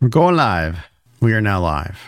We're going live. We are now live.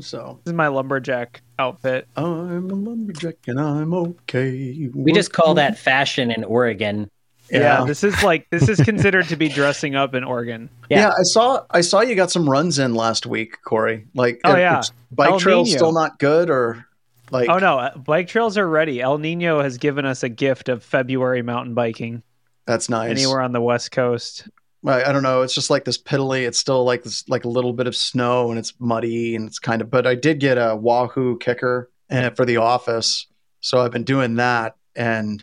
So This is my lumberjack outfit. I'm a lumberjack and I'm okay. We just call that fashion in Oregon. Yeah. Yeah. this is like this is considered to be dressing up in Oregon. yeah. Yeah. I saw I saw you got some runs in last week, Corey. Like, Oh, yeah. bike El trails Nino. still not good, or like, Oh no, uh, bike trails are ready. El Nino has given us a gift of February mountain biking that's nice. anywhere on the west coast. I, I don't know. It's just like this piddly. It's still like this, like a little bit of snow, and it's muddy, and it's kind of. But I did get a Wahoo KICKR uh, for the office, so I've been doing that, and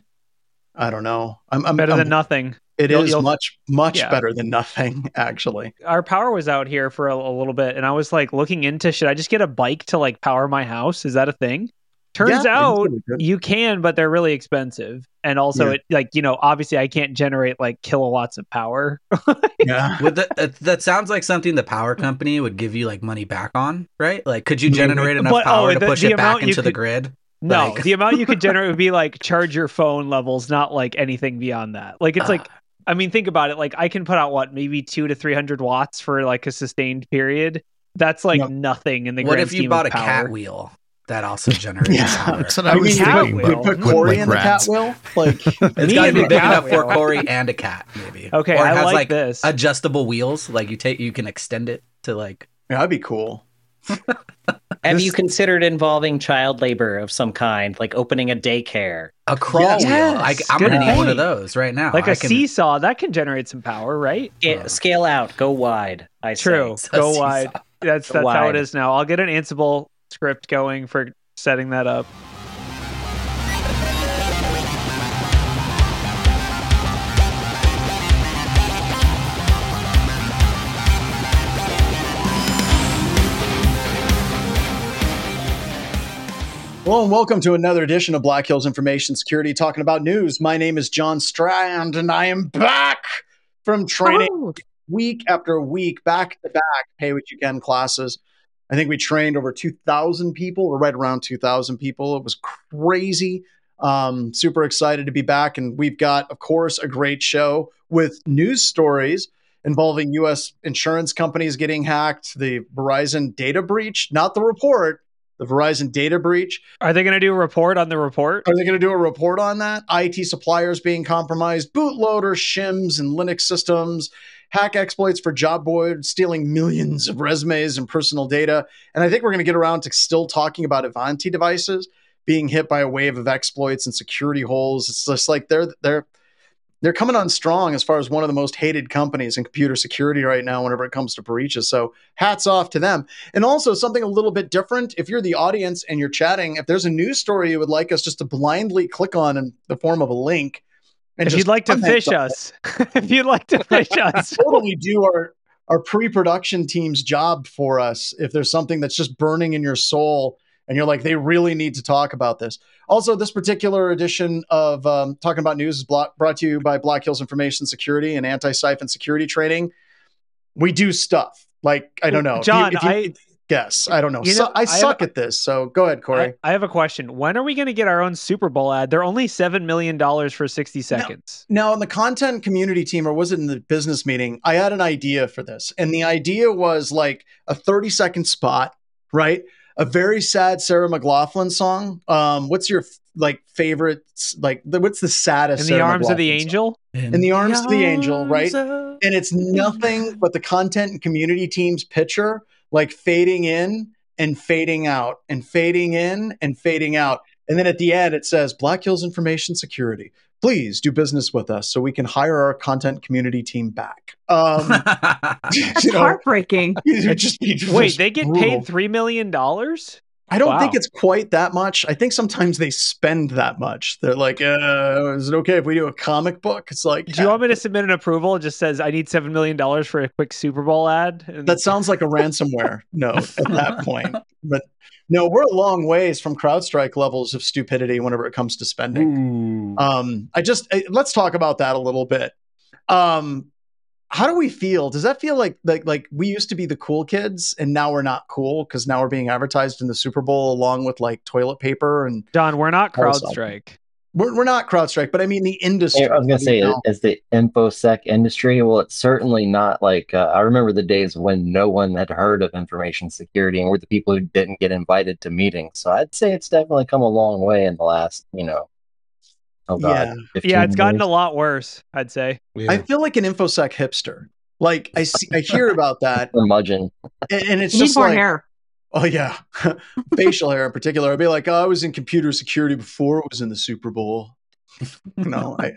I don't know. I'm, I'm Better I'm- than nothing. It You'll- is you'll- much much Yeah. better than nothing, actually. Our power was out here for a, a little bit, and I was like looking into should I just get a bike to like power my house? Is that a thing? Turns Yeah, out you can, but they're really expensive. And also, Yeah. it like you know, obviously, I can't generate like kilowatts of power. yeah. Would that, that uh, that sounds like something the power company would give you like money back on, right? Like, could you generate enough But, oh, power to the- push the it back amount you into the grid? No, Like- the amount you could generate would be like charge your phone levels, not like anything beyond that. Like it's like, ah. I mean, think about it. Like I can put out what maybe two to three hundred watts for like a sustained period. That's like Yep. nothing in the what grand if you scheme bot a power. cat wheel that also generates Yeah. power? That's what I I, mean, was cat thinking. wheel. We but put Like Corey in the cat wheel. Like, it's got to be the big cat enough for wheel. Corey and a cat, maybe. Okay, or it I has like like this. adjustable wheels, like you take, you can extend it to like. yeah, that'd be cool. Have This- you considered involving child labor of some kind, like opening a daycare? A crawl Yes. wheel. I, I'm gonna need one of those right now. like a a seesaw that can generate some power, right? Ga- Uh. Scale out, go wide. I. True. It's Go wide. That's Go that's how it is now. I'll get an Ansible script going for setting that up. Hello and welcome to another edition of Black Hills Information Security, talking about news. My name is John Strand, and I am back from training oh. week after week, back to back, pay what you can classes. I think we trained over 2,000 people, or right around 2,000 people. It was crazy. Um, super excited to be back. And we've got, of course, a great show with news stories involving U.S. insurance companies getting hacked, the Verizon data breach, not the report, the Verizon data breach. Are they going to do a report on the report? Are they going to do a report on that? IT suppliers being compromised, bootloader, shims, and Linux systems, hack exploits for job boards, stealing millions of resumes and personal data. And I think we're going to get around to still talking about Ivanti devices being hit by a wave of exploits and security holes. It's just like they're they're they're coming on strong as far as one of the most hated companies in computer security right now whenever it comes to breaches. So hats off to them. And also something a little bit different. If you're the audience and you're chatting, if there's a news story you would like us just to blindly click on in the form of a link, and If you'd like to phish us, if you'd like to phish us, totally do our our pre-production team's job for us. If there's something that's just burning in your soul, and you're like, they really need to talk about this. Also, this particular edition of um, talking about news is blo- brought to you by Black Hills Information Security and Anti-Siphon Security Training. We do stuff like I don't know, If you- John. if you- I Guess I don't know. You So- know, I I have- suck at this. So go ahead, Corey. I, I have a question. When are we going to get our own Super Bowl ad? They're only seven million dollars for sixty seconds. now, in the content community team, or was it in the business meeting? I had an idea for this, and the idea was like a thirty second spot, right? A very sad Sarah McLachlan song. Um, what's your like favorite? Like, the, what's the saddest? Song? In the Sarah arms of the angel. In the arms of the angel, right? And and it's nothing but the content and community team's picture like fading in and fading out and fading in and fading out and then at the end it says black hills information security please do business with us so we can hire our content community team back um That's you know, heartbreaking. it would just Wait, they get brutal. paid three million dollars? I don't Wow. think it's quite that much i think sometimes they spend that much they're like uh, is it okay if we do a comic book it's like Do you want me to submit an approval? It just says I need seven million dollars for a quick Super Bowl ad. And That sounds like a ransomware note at that point. But no, we're a long ways from CrowdStrike levels of stupidity whenever it comes to spending. Um, I just I- let's talk about that a little bit. Um, how do we feel? Does that feel like like like we used to be the cool kids and now we're not cool because now we're being advertised in the Super Bowl along with like toilet paper and Don, we're not Also. CrowdStrike. We're, we're not CrowdStrike, but I mean the industry. I was gonna say, you know? as the infosec industry, well, it's certainly not like uh, I remember the days when no one had heard of information security, and we're the people who didn't get invited to meetings. So I'd say it's definitely come a long way in the last, you know, oh god, Yeah. Yeah, it's gotten years. a lot worse, I'd say. Yeah. I feel like an infosec hipster. Like I see, I hear about that, curmudgeon. and, and it's You need just more like, hair. oh yeah, facial hair in particular. I'd be like, oh, I was in computer security before it was in the Super Bowl. no, I,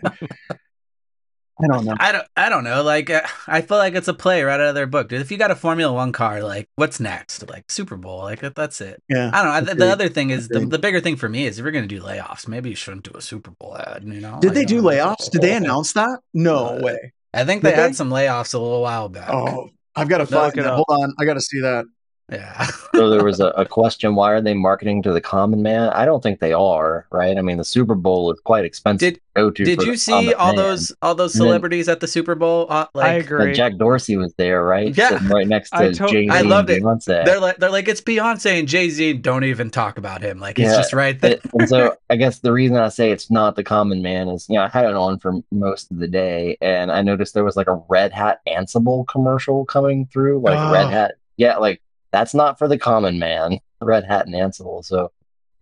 I don't know. I don't. I don't know. Like, uh, I feel like it's a play right out of their book, dude. If you got a Formula One car, like, what's next? Like Super Bowl. Like that- that's it. Yeah, I don't know. I- The, other thing is the, the bigger thing for me is if you're gonna do layoffs, maybe you shouldn't do a Super Bowl ad. You know? did Like, they do layoffs? Did they announce that? No Uh, way. I think Did they had some layoffs a little while back. Oh, I've got to No, find that. Hold on, I got to see that. Yeah. So there was a, a question: Why are they marketing to the common man? I don't think they are, right? I mean, the Super Bowl is quite expensive Did- to go to. Did you see all man. those all those And then- celebrities at the Super Bowl? Uh, like, I agree. And Jack Dorsey was there, right? Yeah. Sitting right next to I to- Jay Z I loved it. Beyonce. They're like they're like it's Beyonce and Jay Z. Don't even talk about him. Like he's Yeah, just right there. It- and so I guess the reason I say it's not the common man is, you know, I had it on for most of the day, and I noticed there was like a Red Hat Ansible commercial coming through, like Oh. Red Hat. Yeah, like that's not for the common man, Red Hat and Ansible. So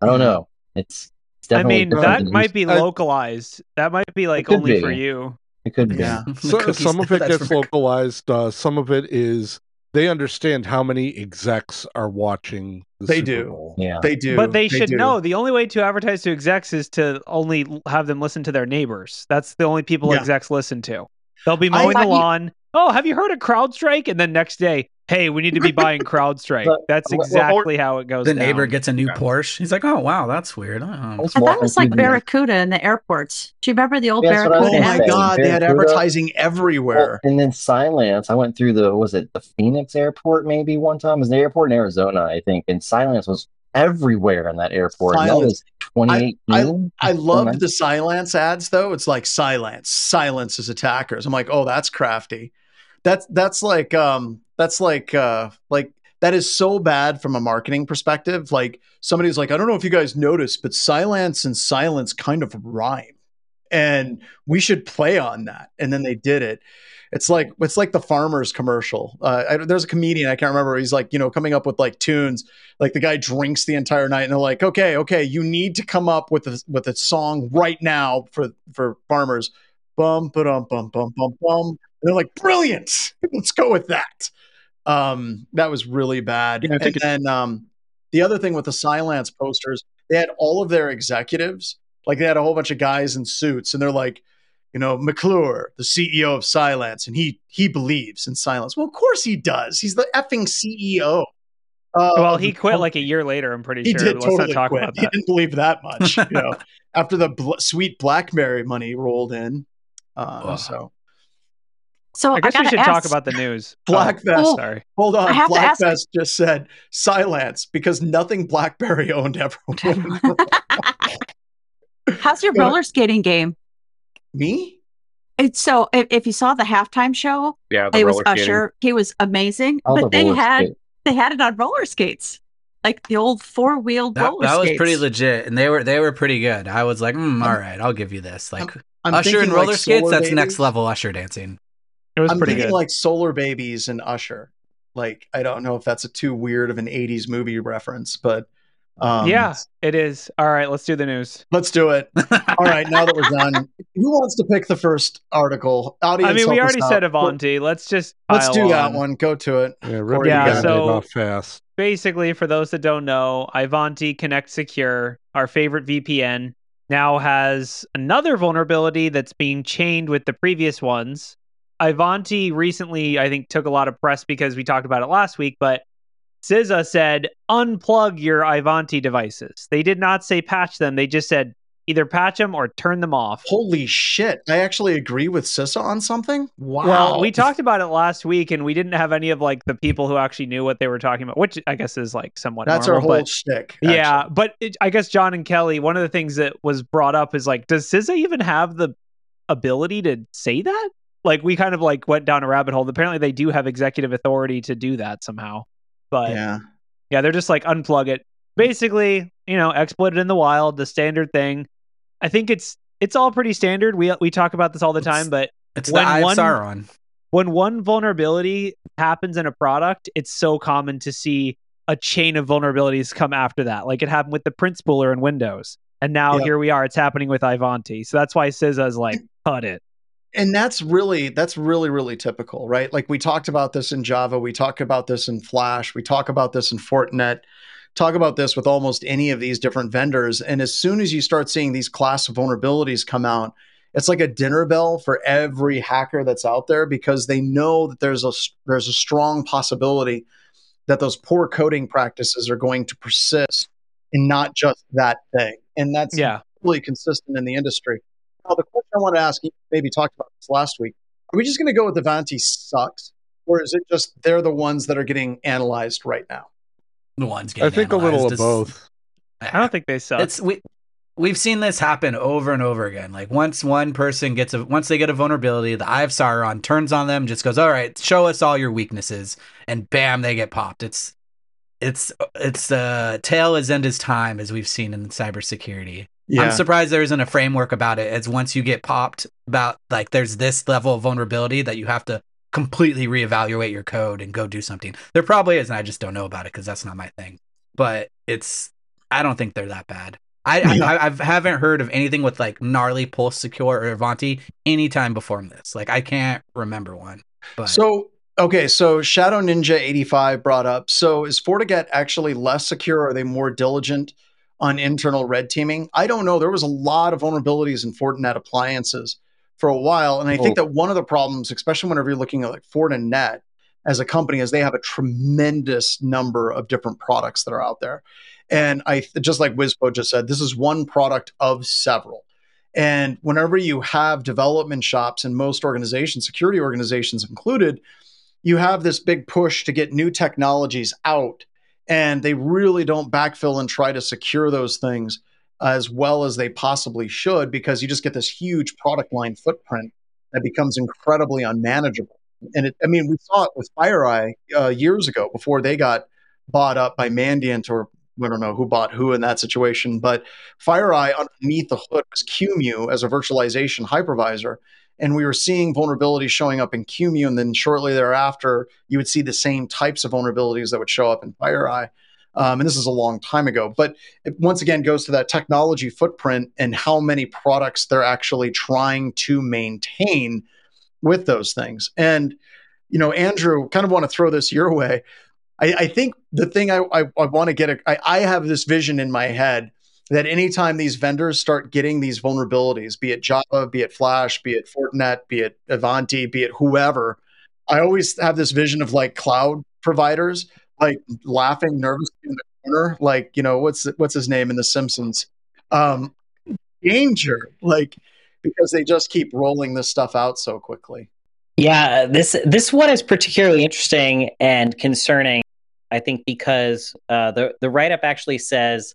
I don't know. It's, it's I mean, that might be I- localized. That might be like only be. for you. it could be. Yeah. So, some of it gets localized. Uh, some of it is they understand how many execs are watching. The They Super do. Bowl. Yeah. They do, But they, should do. know the only way to advertise to execs is to only have them listen to their neighbors. That's the only people Yeah. execs listen to. They'll be I mowing the thought you- lawn. Oh, have you heard of CrowdStrike? And then next day, hey, we need to be buying CrowdStrike. That's or- or- exactly how it goes. the neighbor gets a new Porsche. He's like, oh wow, that's weird. Oh. I was I thought walking it was through like Barracuda in the airports. Do you remember the old Yeah, that's what Oh Barracuda? gonna oh my say. god, they had Barracuda. advertising Well, everywhere. and then Cylance, I went through the was it the Phoenix airport maybe one time? It was the airport in Arizona, I think, and Cylance was everywhere in that airport. And that was 2018. I loved the Cylance ads though. It's like Cylance, silence as attackers. I'm like, oh, that's crafty. That's that's like um that's like uh like that is so bad from a marketing perspective. Like somebody's like, I don't know if you guys noticed, but Cylance and silence kind of rhyme. And we should play on that. And then they did it. It's like it's like the farmers commercial. Uh, I, there's a comedian I can't remember. He's like, you know, coming up with like tunes. Like the guy drinks the entire night, and they're like, okay, okay, you need to come up with a with a song right now for for farmers. Bum bum bum bum bum. And they're like, brilliant. Let's go with that. Um, that was really bad. Yeah, I and think it- then um, the other thing with the Cylance posters, they had all of their executives. Like they had a whole bunch of guys in suits, and they're like, you know, McClure, the CEO of Cylance, and he he believes in silence. Well, of course he does. He's the effing CEO. Uh, Well, he quit like a year later. I'm pretty he sure. did Let's totally not talk quit. about He didn't believe that much. You know, after the bl- sweet BlackBerry money rolled in. Uh, Ugh. so So I guess we should ask, talk about the news. Blackvest. Oh, sorry. hold on, I have ask- Blackvest just said silence because nothing BlackBerry owned ever. How's your roller skating game? Me? It's so if, if you saw the halftime show, Yeah, the it was skating. Usher. He was amazing, All the but they had skate. they had it on roller skates, like the old four wheeled That, roller that was pretty legit, and they were they were pretty good. I was like, mm, all right, I'll give you this. Like I'm Usher and roller like skates, Solar that's next level Usher dancing. It was I'm pretty thinking good. like Solar Babies and Usher. Like I don't know if that's a too weird of an '80s movie reference, but um, yeah, it is. All right, let's do the news. let's do it. All right, now that we're done, who wants to pick the first article? Audience, I mean, we already said Ivanti. Let's just Let's pile do that one. Go to it. Yeah, Corey, rip Yeah, it down, so- not fast. basically, for those that don't know, Ivanti Connect Secure, our favorite VPN, now has another vulnerability that's being chained with the previous ones. Ivanti recently, I think, took a lot of press because we talked about it last week, but CISA said unplug your Ivanti devices. They did not say patch them. They just said either patch them or turn them off. Holy shit! I actually agree with CISA on something. Wow. Well, we talked about it last week, and we didn't have any of like the people who actually knew what they were talking about, which I guess is like somewhat. That's normal, our whole shtick. Yeah, but it, I guess John and Kelly, one of the things that was brought up is like, does CISA even have the ability to say that? Like, we kind of like went down a rabbit hole. Apparently, they do have executive authority to do that somehow. But yeah, yeah. they're just like unplug it. Basically, you know, exploit it in the wild, the standard thing. I think it's it's all pretty standard. We we talk about this all the It's- time, but It's When the Eye one- Sauron. when one vulnerability happens in a product, it's so common to see a chain of vulnerabilities come after that. Like it happened with the print spooler in Windows. And now Yeah. here we are, it's happening with Ivanti. So that's why CISA is like, cut it. And that's really that's really really typical right like we talked about this in java we talk about this in flash we talk about this in fortinet talk about this with almost any of these different vendors and as soon as you start seeing these class of vulnerabilities come out it's like a dinner bell for every hacker that's out there because they know that there's a there's a strong possibility that those poor coding practices are going to persist in not just that thing and that's Yeah. really consistent in the industry now, the question I want to ask, you maybe talked about this last week. Are we just going to go with Ivanti sucks, or is it just they're the ones that are getting analyzed right now? The ones getting. I getting think a little of both. I don't think they suck. It's we we've seen this happen over and over again. Like once one person gets a once they get a vulnerability, the Eye of Sauron turns on them, just goes, "All right, show us all your weaknesses," and bam, they get popped. It's it's it's uh tale as end as time as we've seen in cybersecurity. I'm surprised there isn't a framework about it. It's once you get popped about like there's this level of vulnerability that you have to completely reevaluate your code and go do something. There probably is, and I just don't know about it because that's not my thing. But it's I don't think they're that bad. I Yeah. I, I haven't heard of anything with like gnarly pulse secure or Ivanti anytime before this. Like I can't remember one. But So okay, so Shadow Ninja 85 brought up. So is FortiGate actually less secure? Or are they more diligent on internal red teaming? I don't know. There was a lot of vulnerabilities in Fortinet appliances for a while, and I think oh. that one of the problems, especially whenever you're looking at like Fortinet as a company, is they have a tremendous number of different products that are out there. And I just like Wizpo just said, this is one product of several. And whenever you have development shops in most organizations, security organizations included, you have this big push to get new technologies out. And they really don't backfill and try to secure those things as well as they possibly should because you just get this huge product line footprint that becomes incredibly unmanageable. And it, I mean, we saw it with FireEye uh, years ago before they got bought up by Mandiant or I don't know who bought who in that situation, but FireEye underneath the hood was QEMU as a virtualization hypervisor. And we were seeing vulnerabilities showing up in QEMU, and then shortly thereafter, you would see the same types of vulnerabilities that would show up in FireEye. Um, and this is a long time ago, but it once again goes to that technology footprint and how many products they're actually trying to maintain with those things. And you know, Andrew, kind of want to throw this your way. I, I think the thing I, I, I want to get, a, I, I have this vision in my head that anytime these vendors start getting these vulnerabilities, be it Java, be it Flash, be it Fortinet, be it Ivanti, be it whoever, I always have this vision of like cloud providers like laughing nervously in the corner, like you know what's what's his name in The Simpsons, um, danger, like because they just keep rolling this stuff out so quickly. Yeah, this this one is particularly interesting and concerning. I think because uh, the the write up actually says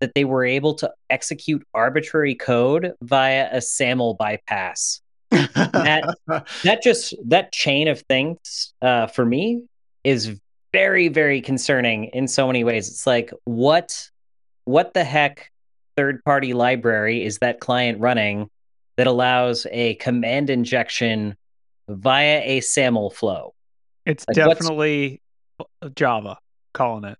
that they were able to execute arbitrary code via a SAML bypass. That that just that chain of things uh, for me is very very concerning in so many ways. It's like what what the heck third party library is that client running that allows a command injection via a SAML flow. It's Like, definitely Java calling it.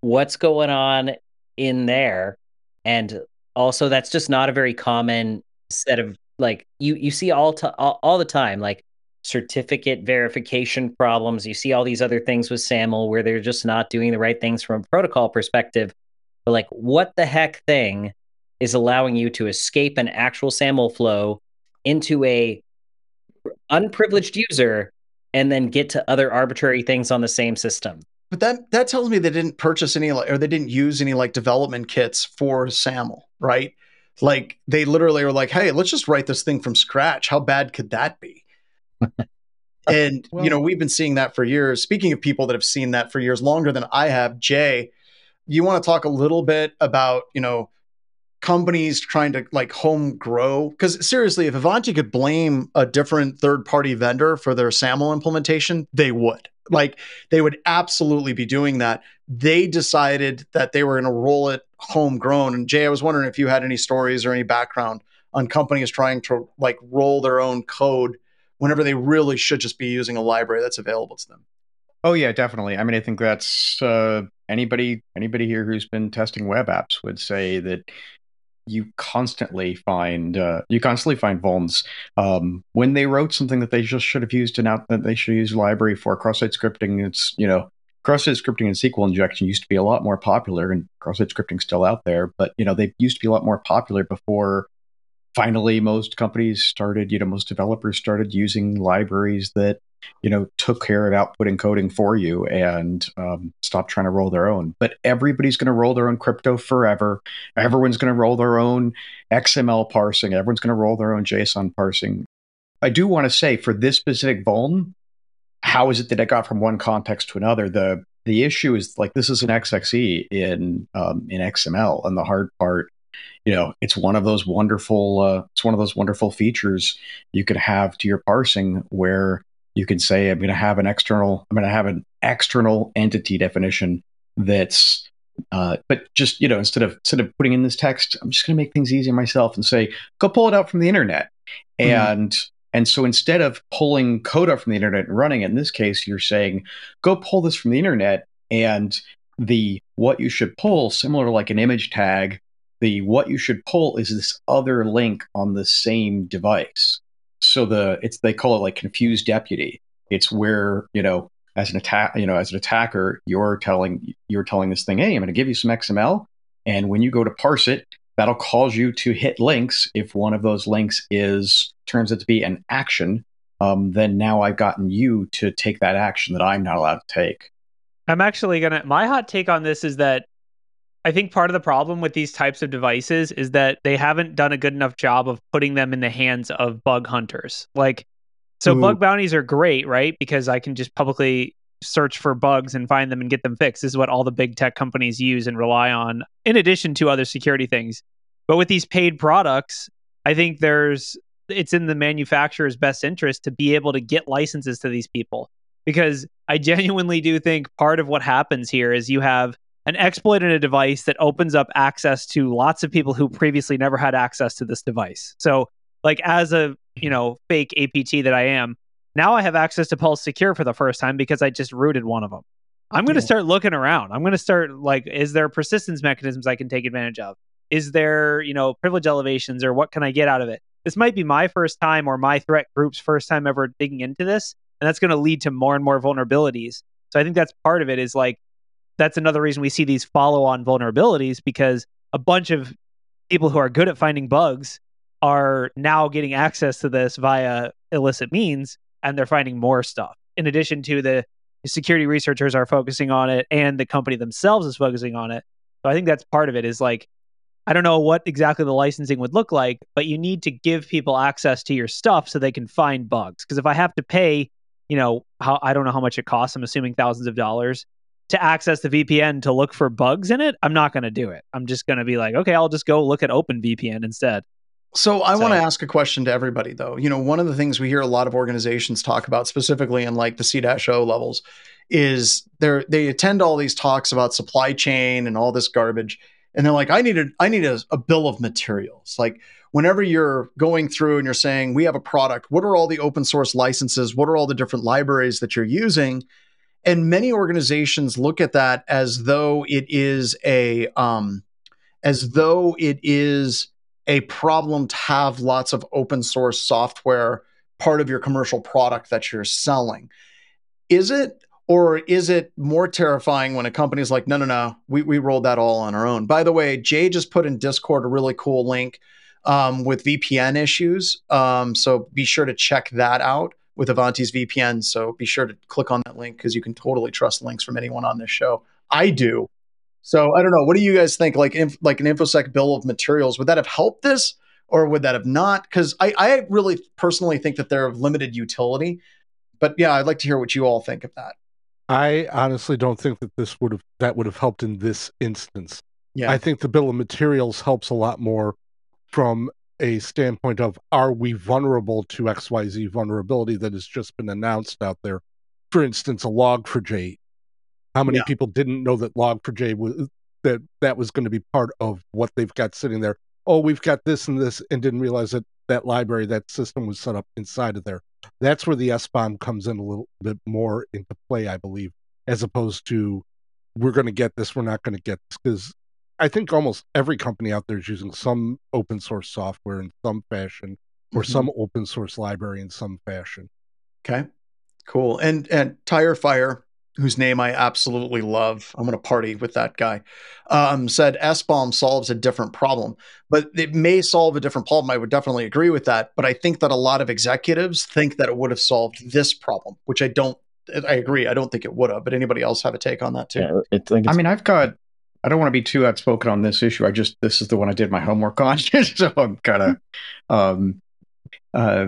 What's going on in there? And also, that's just not a very common set of like you you see all to, all, all the time like certificate verification problems. You see all these other things with SAML where they're just not doing the right things from a protocol perspective. But like, what the heck thing is allowing you to escape an actual SAML flow into a unprivileged user and then get to other arbitrary things on the same system? But that that tells me they didn't purchase any or they didn't use any like development kits for SAML, right? Like they literally were like, "Hey, let's just write this thing from scratch. How bad could that be?" Uh, and Well- you know, we've been seeing that for years. Speaking of people that have seen that for years, longer than I have, Jay, you want to talk a little bit about you know companies trying to like home grow because seriously if ivanti could blame a different third party vendor for their saml implementation they would like they would absolutely be doing that they decided that they were going to roll it homegrown. And Jay, I was wondering if you had any stories or any background on companies trying to like roll their own code whenever they really should just be using a library that's available to them. Oh yeah, definitely. I mean, I think that's uh, anybody anybody here who's been testing web apps would say that you constantly find uh, you constantly find vulns um, when they wrote something that they just should have used an out that they should use library for cross-site scripting. It's you know cross-site scripting and SQL injection used to be a lot more popular, and cross-site scripting still out there, but you know they used to be a lot more popular before finally most companies started you know most developers started using libraries that you know took care of output encoding for you and um, stopped trying to roll their own. But everybody's going to roll their own crypto forever. Everyone's going to roll their own xml parsing. Everyone's going to roll their own json parsing. I do want to say for this specific vuln how is it that it got from one context to another? The the issue is like this is an xxe in um, in xml and the hard part you know it's one of those wonderful uh, it's one of those wonderful features you could have to your parsing where you can say i'm going to have an external i'm going to have an external entity definition that's uh, but just you know instead of instead of putting in this text i'm just going to make things easier myself and say go pull it out from the internet mm-hmm. and and so instead of pulling code up from the internet and running it in this case you're saying go pull this from the internet and the what you should pull similar to like an image tag the what you should pull is this other link on the same device. So the it's they call it like confused deputy. It's where you know as an attack you know as an attacker you're telling you're telling this thing hey I'm going to give you some XML and when you go to parse it that'll cause you to hit links if one of those links is turns out to be an action um, then now I've gotten you to take that action that I'm not allowed to take. I'm actually gonna. My hot take on this is that I think part of the problem with these types of devices is that they haven't done a good enough job of putting them in the hands of bug hunters. Like, so Ooh. bug bounties are great, right? Because I can just publicly search for bugs and find them and get them fixed. This is what all the big tech companies use and rely on, in addition to other security things. But with these paid products, I think there's it's in the manufacturer's best interest to be able to get licenses to these people because I genuinely do think part of what happens here is you have an exploit in a device that opens up access to lots of people who previously never had access to this device. So, like as a you know fake APT that I am, now I have access to Pulse Secure for the first time because I just rooted one of them. Oh, I'm going to start looking around. I'm going to start like, is there persistence mechanisms I can take advantage of? Is there you know privilege elevations or what can I get out of it? This might be my first time or my threat group's first time ever digging into this, and that's going to lead to more and more vulnerabilities. So I think that's part of it. Is like that's another reason we see these follow on vulnerabilities because a bunch of people who are good at finding bugs are now getting access to this via illicit means and they're finding more stuff. In addition to the security researchers are focusing on it and the company themselves is focusing on it. So i think that's part of it is like i don't know what exactly the licensing would look like but you need to give people access to your stuff so they can find bugs. Because if i have to pay you know how i don't know how much it costs i'm assuming thousands of dollars to access the VPN to look for bugs in it, I'm not going to do it. I'm just going to be like, okay, I'll just go look at OpenVPN instead. So I so. want to ask a question to everybody though. You know, one of the things we hear a lot of organizations talk about specifically in like the C-O levels is they they attend all these talks about supply chain and all this garbage and they're like I need a I need a, a bill of materials. Like whenever you're going through and you're saying we have a product, what are all the open source licenses? What are all the different libraries that you're using? And many organizations look at that as though it is a um, as though it is a problem to have lots of open source software part of your commercial product that you're selling. Is it? Or is it more terrifying when a company's like, no, no, no, we, we rolled that all on our own? By the way, Jay just put in Discord a really cool link um, with VPN issues. Um, so be sure to check that out with Ivanti's VPN. So be sure to click on that link because you can totally trust links from anyone on this show. I do. So I don't know. What do you guys think? Like, inf- like an infosec bill of materials would that have helped this, or would that have not? Because I, I really personally think that they're of limited utility. But yeah, I'd like to hear what you all think of that. I honestly don't think that this would have that would have helped in this instance. Yeah. I think the bill of materials helps a lot more from a standpoint of are we vulnerable to XYZ vulnerability that has just been announced out there? For instance, a log4j. How many yeah. people didn't know that log4j was that that was going to be part of what they've got sitting there. Oh, we've got this and this, and didn't realize that that library, that system was set up inside of there. That's where the SBOM comes in a little bit more into play, I believe, as opposed to we're going to get this, we're not going to get this. Because I think almost every company out there is using some open source software in some fashion or Mhm. some open source library in some fashion. Okay. Cool. And and Tire Fire, whose name I absolutely love, I'm gonna party with that guy. Um, said SBOM solves a different problem, but it may solve a different problem. I would definitely agree with that. But I think that a lot of executives think that it would have solved this problem, which I don't. I agree. I don't think it would have. But anybody else have a take on that too? Yeah, it's like I mean, I've got. I don't want to be too outspoken on this issue. I just this is the one I did my homework on, so I'm kind of. Um, uh,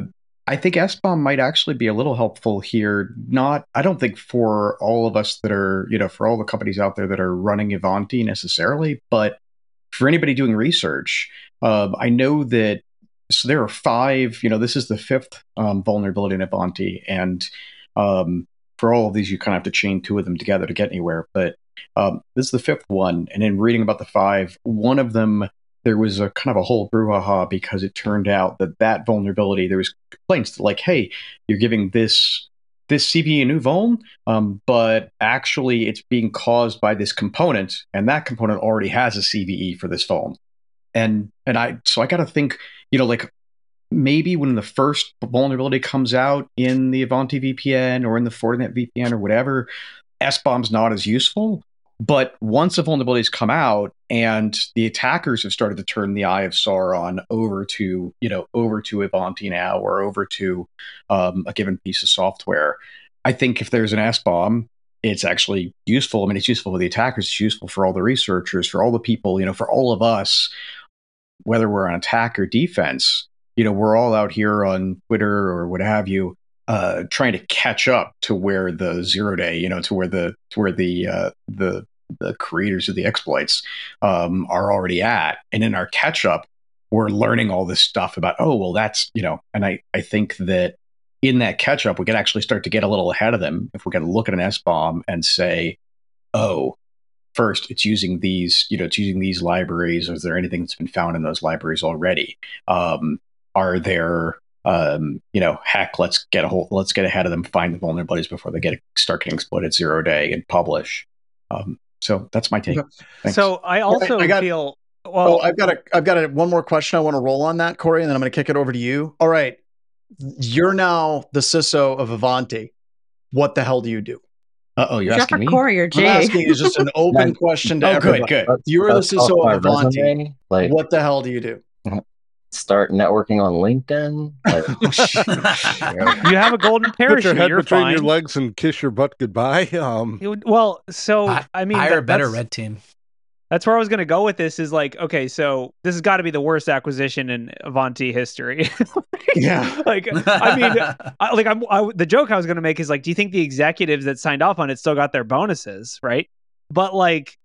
I think SBOM might actually be a little helpful here. Not, I don't think for all of us that are, you know, for all the companies out there that are running Ivanti necessarily, but for anybody doing research, um, I know that so there are five. You know, this is the fifth um, vulnerability in Ivanti, and um, for all of these, you kind of have to chain two of them together to get anywhere. But um, this is the fifth one, and in reading about the five, one of them there was a kind of a whole brouhaha because it turned out that that vulnerability there was complaints that like, hey, you're giving this this CVE a new vuln, um, but actually it's being caused by this component, and that component already has a CVE for this vuln. And and I so I got to think, you know, like maybe when the first vulnerability comes out in the Ivanti VPN or in the Fortinet VPN or whatever, SBOM's not as useful. But once the vulnerabilities come out and the attackers have started to turn the eye of Sauron over to, you know, over to Ivanti now or over to um, a given piece of software, I think if there's an SBOM, it's actually useful. I mean, it's useful for the attackers, it's useful for all the researchers, for all the people, you know, for all of us, whether we're on attack or defense. You know, we're all out here on Twitter or what have you, uh, trying to catch up to where the zero day, you know, to where the to where the uh, the the creators of the exploits um, are already at, and in our catch up, we're learning all this stuff about oh well that's you know, and I I think that in that catch up we can actually start to get a little ahead of them if we can look at an SBOM and say oh first it's using these you know it's using these libraries. Is there anything that's been found in those libraries already? Um, are there um, you know, heck, let's get a whole, let's get ahead of them, find the vulnerabilities before they get start getting exploited zero day and publish. Um, so that's my take. Thanks. So I also I got- feel Oh, well. I've got a, I've got a, one more question I want to roll on that, Corey, and then I'm going to kick it over to you. All right, you're now the CISO of Ivanti. What the hell do you do? uh oh, you're Is that asking for me. Corey or I'm asking is just an open question to Oh, good, everybody. good. You're the CISO of Ivanti. resume, Like, What the hell do you do? Start networking on LinkedIn. Like, you have a golden parachute. Put your head You're between fine. your legs and kiss your butt goodbye. Um, You- Well, so Hi- I mean, hire that- a better red team. That's where I was going to go with this. Is like, okay, so this has got to be the worst acquisition in Ivanti history. Yeah. like, I mean, I, like I'm I, the joke I was going to make is like, do you think the executives that signed off on it still got their bonuses, right? But like,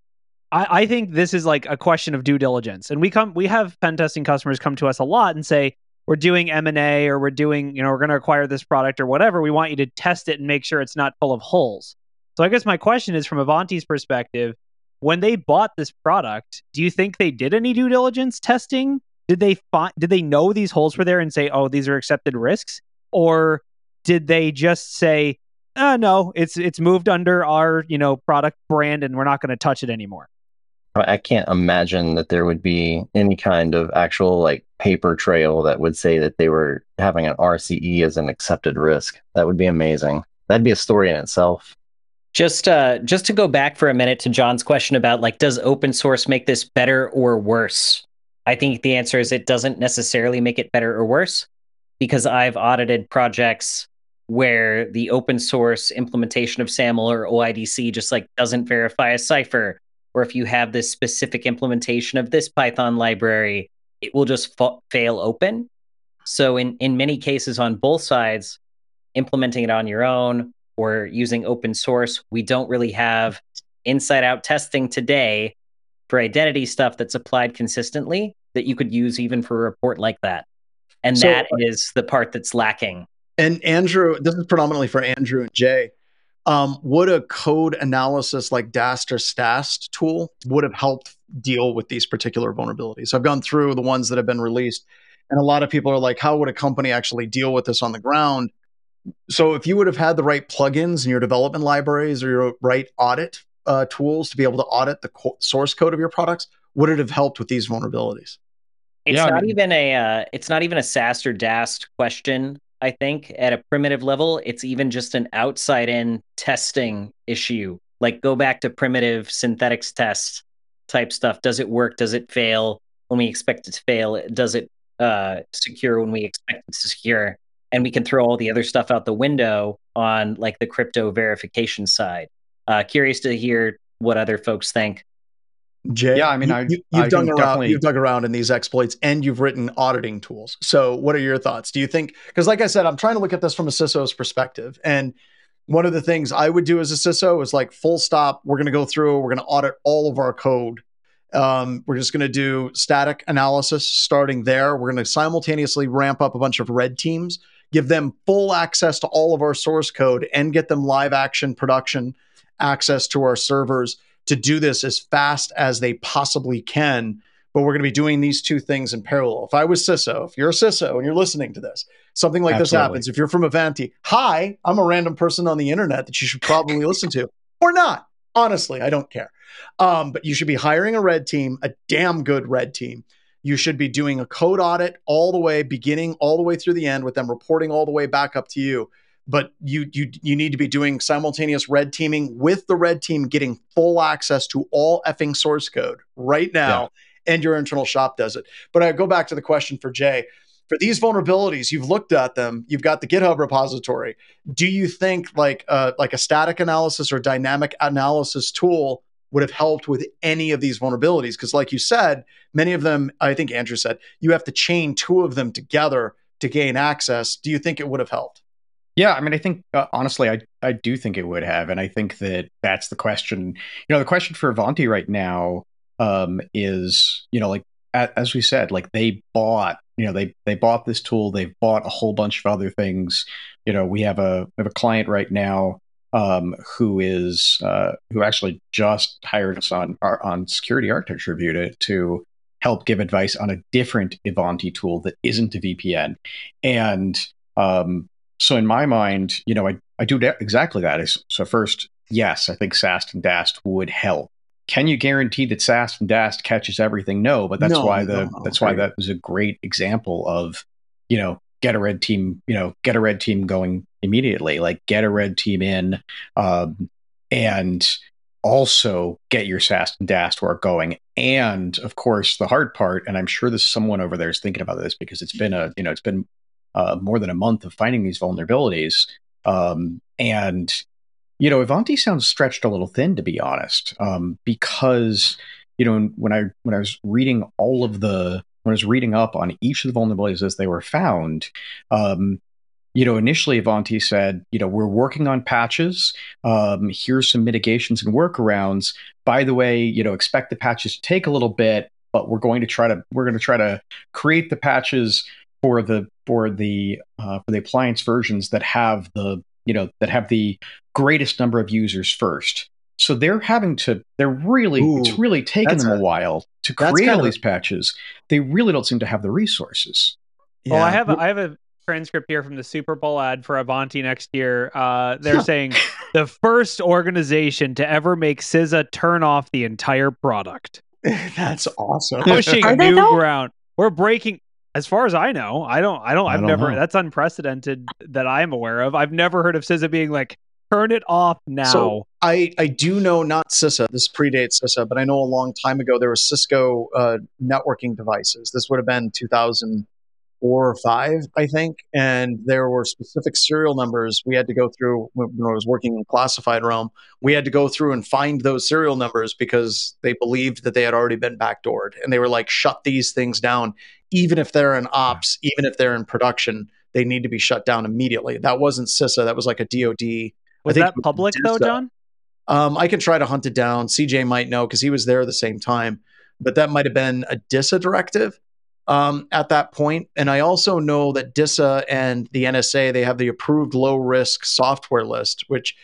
I, I think this is like a question of due diligence, and we come we have pen testing customers come to us a lot and say we're doing M and A or we're doing you know we're going to acquire this product or whatever. We want you to test it and make sure it's not full of holes. So I guess my question is from Ivanti's perspective, when they bought this product, do you think they did any due diligence testing? Did they find did they know these holes were there and say, "Oh, these are accepted risks?" Or did they just say, "Uh no, it's it's moved under our, you know, product brand and we're not going to touch it anymore." I can't imagine that there would be any kind of actual like paper trail that would say that they were having an RCE as an accepted risk. That would be amazing. That'd be a story in itself. Just uh just to go back for a minute to John's question about like does open source make this better or worse? I think the answer is it doesn't necessarily make it better or worse because I've audited projects where the open source implementation of SAML or OIDC just like doesn't verify a cipher or if you have this specific implementation of this Python library, it will just fa- fail open. So in in many cases on both sides, implementing it on your own or using open source, we don't really have inside out testing today for identity stuff that's applied consistently that you could use even for a report like that. And So- that uh, is the part that's lacking. And Andrew, this is predominantly for Andrew and Jay. Um, would a code analysis like DAST or STAST tool would have helped deal with these particular vulnerabilities? So I've gone through the ones that have been released, and a lot of people are like, "How would a company actually deal with this on the ground?" So if you would have had the right plugins in your development libraries or your right audit uh, tools to be able to audit the co- source code of your products, would it have helped with these vulnerabilities? It's Yeah, I not mean- even a uh, it's not even a SAST or DAST question. I think at a primitive level, it's even just an outside in testing issue. Like go back to primitive synthetics test type stuff. Does it work? Does it fail when we expect it to fail? Does it uh, secure when we expect it to secure? And we can throw all the other stuff out the window on like the crypto verification side. Uh, curious to hear what other folks think. Jay, Yeah, I mean, I- you, have dug around. definitely- You've dug around in these exploits, and you've written auditing tools. So, what are your thoughts? Do you think? Because, like I said, I'm trying to look at this from a CISO's perspective, and one of the things I would do as a CISO is like, full stop. We're going to go through. We're going to audit all of our code. Um, we're just going to do static analysis starting there. We're going to simultaneously ramp up a bunch of red teams, give them full access to all of our source code, and get them live action production access to our servers to do this as fast as they possibly can. But we're going to be doing these two things in parallel. If I was CISO, if you're a CISO and you're listening to this, something like this happens. If you're from Ivanti, hi, I'm a random person on the internet that you should probably listen to or not. Honestly, I don't care. Um, but you should be hiring a red team, a damn good red team. You should be doing a code audit all the way, beginning all the way through the end, with them reporting all the way back up to you but you you you need to be doing simultaneous red teaming with the red team getting full access to all effing source code right now and your internal shop does it. But i go back to the question for jay. For these vulnerabilities you've looked at them you've got the github repository. Do you think like uh, like a static analysis or dynamic analysis tool would have helped with any of these vulnerabilities? Because like you said many of them i think andrew said you have to chain two of them together to gain access. Do you think it would have helped Yeah, I mean, I think uh, honestly, I I do think it would have, and I think that that's the question. You know, the question for Ivanti right now um, is, you know, like a- as we said, like they bought, you know, they they bought this tool, they've bought a whole bunch of other things. You know, we have a we have a client right now um, who is uh, who actually just hired us on on security architecture review to to help give advice on a different Ivanti tool that isn't a VPN, and um, so in my mind, you know, I, I do exactly that. so first, yes, I think SAST and DAST would help. Can you guarantee that SAST and DAST catches everything? No, but that's No, why the no, that's why that was a great example of, you know, get a red team, you know, get a red team going immediately. Like get a red team in, um, and also get your SAST and DAST work going. And of course, the hard part, and I'm sure there's someone over there is thinking about this because it's been a, you know, it's been uh, more than a month of finding these vulnerabilities. Um, and, you know, Ivanti sounds stretched a little thin, to be honest, um, because, you know, when I when I was reading all of the when I was reading up on each of the vulnerabilities as they were found, um, you know, initially Ivanti said, you know, we're working on patches. Um, here's some mitigations and workarounds. By the way, you know, expect the patches to take a little bit, but we're going to try to we're going to try to create the patches for the for the uh, for the appliance versions that have the you know that have the greatest number of users first. So they're having to they're really Ooh, it's really taken them a, a- while to create all of a- these patches. They really don't seem to have the resources. Well, I have a, I have a transcript here from the Super Bowl ad for Ivanti next year. Uh, they're saying the first organization to ever make CISA turn off the entire product, That's awesome. pushing Are they new though? ground. We're breaking. As far as I know, I don't. I don't. I I've don't never. know. That's unprecedented that I'm aware of. I've never heard of CISA being like, "Turn it off now." So I, I do know not CISA. This predates CISA, but I know a long time ago there were Cisco uh, networking devices. This would have been 2004 or five, I think, and there were specific serial numbers we had to go through when when I was working in classified realm. We had to go through and find those serial numbers because they believed that they had already been backdoored, and they were like, "Shut these things down, even if they're in ops, even if they're in production." They need to be shut down immediately. That wasn't CISA. That was like a DoD was that public though. John? um, I can try to hunt it down. CJ might know because he was there at the same time, but that might have been a DISA directive um, at that point. And I also know that DISA and the NSA they have the approved low risk software list, which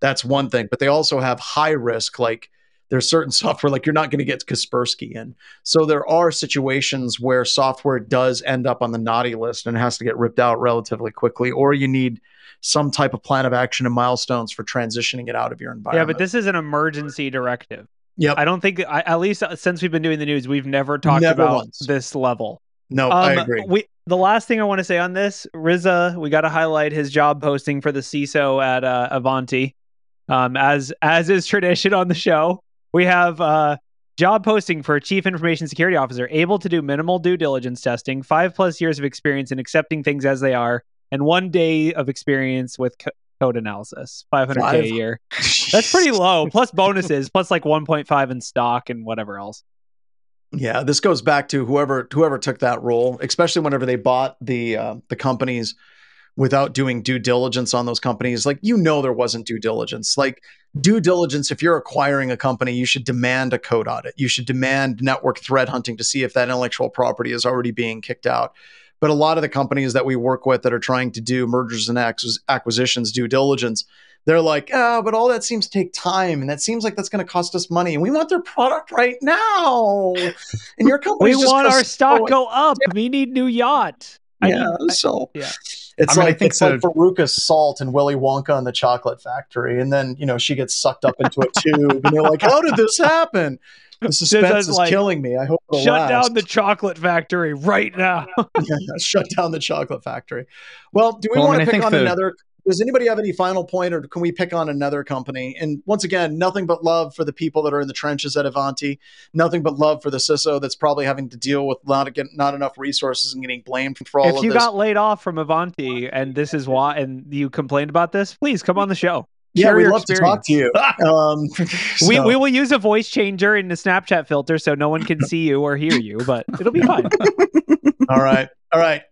That's one thing. But they also have high risk, like there's certain software like you're not going to get Kaspersky in. So there are situations where software does end up on the naughty list and has to get ripped out relatively quickly, or you need some type of plan of action and milestones for transitioning it out of your environment. Yeah, but this is an emergency directive. Yep. I don't think I, at least uh, since we've been doing the news, we've never talked Never about once. this level. no, Um, I agree. We the last thing I want to say on this, Riza, we got to highlight his job posting for the CISO at uh, Ivanti. Um, as as is tradition on the show, we have uh, job posting for Chief Information Security Officer, able to do minimal due diligence testing, five plus years of experience in accepting things as they are, and one day of experience with co- code analysis, 500k Five. a year. That's pretty low. Plus bonuses, plus like 1.5 in stock and whatever else. Yeah, this goes back to whoever whoever took that role, especially whenever they bought the uh, the companies without doing due diligence on those companies. Like you know, there wasn't due diligence. Like due diligence, if you're acquiring a company, you should demand a code audit. You should demand network threat hunting to see if that intellectual property is already being kicked out. But a lot of the companies that we work with that are trying to do mergers and acquisitions due diligence, they're like, oh, but all that seems to take time, and that seems like that's going to cost us money, and we want their product right now. And your company, We want our stock oh, go up. We need new yacht. I yeah, need- so yeah. it's I mean, I like think it's like the- Veruca's salt and Willy Wonka and the Chocolate Factory, and then you know she gets sucked up into a tube, and they're like, "How did this happen?" The suspense is is like, killing me. I hope it'll Shut last. down the chocolate factory right now. Yeah, shut down the chocolate factory. Well, do we Well, I want mean, to pick on the- another? Does anybody have any final point, or can we pick on another company? And once again, nothing but love for the people that are in the trenches at Ivanti. Nothing but love for the CISO that's probably having to deal with not get, not enough resources and getting blamed for all if of you this. got laid off from Ivanti and this is why, and you complained about this, please come on the show. yeah, we'd your love to talk to you. Um, We, so- we will use a voice changer in the Snapchat filter so no one can see you or hear you, but it'll be fine. all right, all right,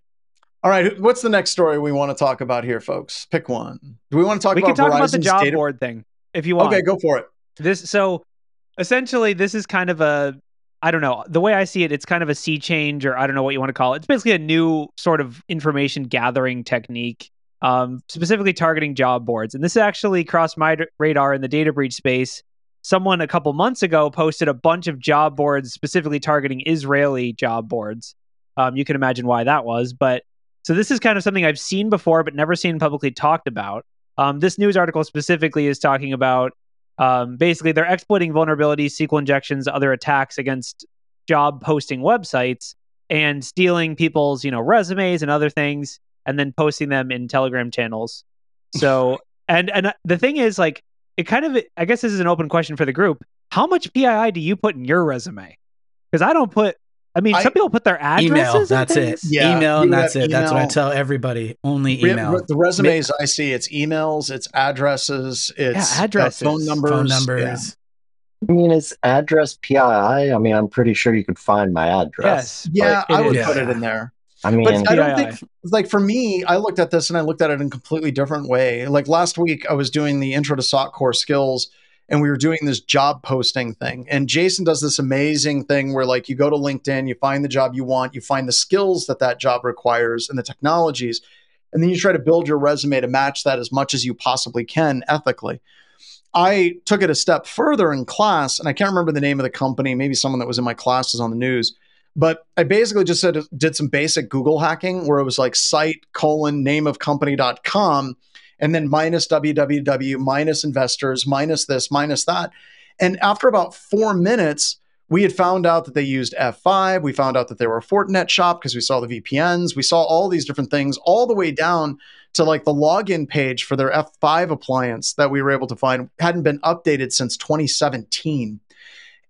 all right. What's the next story we want to talk about here, folks? Pick one. Do we want to talk we about can talk about the job data- board thing if you want. Okay, go for it. this so essentially this is kind of a i don't know the way i see it it's kind of a sea change or i don't know what you want to call it it's basically a new sort of information gathering technique um, specifically targeting job boards and this actually crossed my radar in the data breach space someone a couple months ago posted a bunch of job boards specifically targeting israeli job boards um, you can imagine why that was but so this is kind of something i've seen before but never seen publicly talked about um, this news article specifically is talking about um, basically they're exploiting vulnerabilities, SQL injections, other attacks against job posting websites and stealing people's, you know, resumes and other things and then posting them in Telegram channels. So, and and uh, the thing is like it kind of I guess this is an open question for the group. How much PII do you put in your resume? Cuz I don't put I mean, I- some people put their addresses Email. and That's it. Yeah, email and that's have it. That's what I tell everybody. Only email. re- the resumes I see, it's emails, it's addresses, it's uh, addresses. phone numbers, phone yeah. numbers. I mean, it's address PII? I mean, I'm pretty sure you could find my address. Yes. Yeah, I would is. put it in there. I mean, But I don't think, like, for me, I looked at this and I looked at it in a completely different way. Like last week, I was doing the intro to SOC core skills and we were doing this job posting thing. And Jason does this amazing thing where, like, you go to LinkedIn, you find the job you want, you find the skills that that job requires and the technologies, and then you try to build your resume to match that as much as you possibly can ethically. I took it a step further in class, and I can't remember the name of the company. Maybe someone that was in my classes on the news. But I basically just said did some basic Google hacking where it was like site colon name of company.com and then minus www minus investors minus this minus that. And after about four minutes, we had found out that they used F5. We found out that they were a Fortinet shop because we saw the VPNs. We saw all these different things all the way down to like the login page for their F5 appliance that we were able to find hadn't been updated since 2017.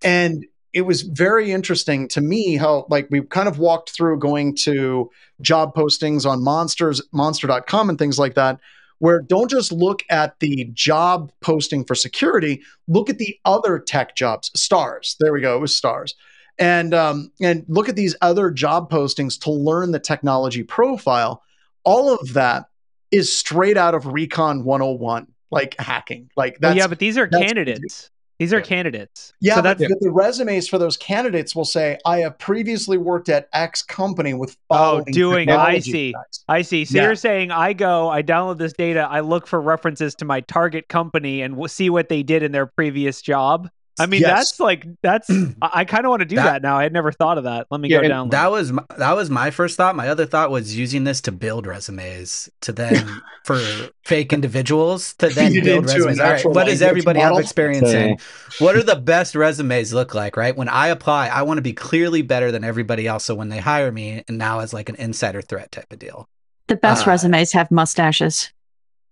And it was very interesting to me how like we kind of walked through going to job postings on monsters monster.com and things like that where don't just look at the job posting for security look at the other tech jobs stars. There we go it was stars. And um, and look at these other job postings to learn the technology profile. All of that is straight out of recon 101 like hacking. Like Well, yeah, but these are candidates. These are candidates. Yeah, so that's but the resumes for those candidates will say, "I have previously worked at X company with oh, doing. I see. stacks." I see. So Yeah. you're saying I go, I download this data, I look for references to my target company and w- see what they did in their previous job. I mean, Yes. that's like that's. I, I kind of want to do that, That- now. I had never thought of that. Let me Yeah, go down. that was my, that was my first thought. My other thought was using this to build resumes to then for fake individuals to then Feed build resumes. All right, natural what does everybody model? have experience Okay. in? What are the best resumes look like? Right when I apply, I want to be clearly better than everybody else. So when they hire me, and now as like an insider threat type of deal. The best Ah. resumes have mustaches.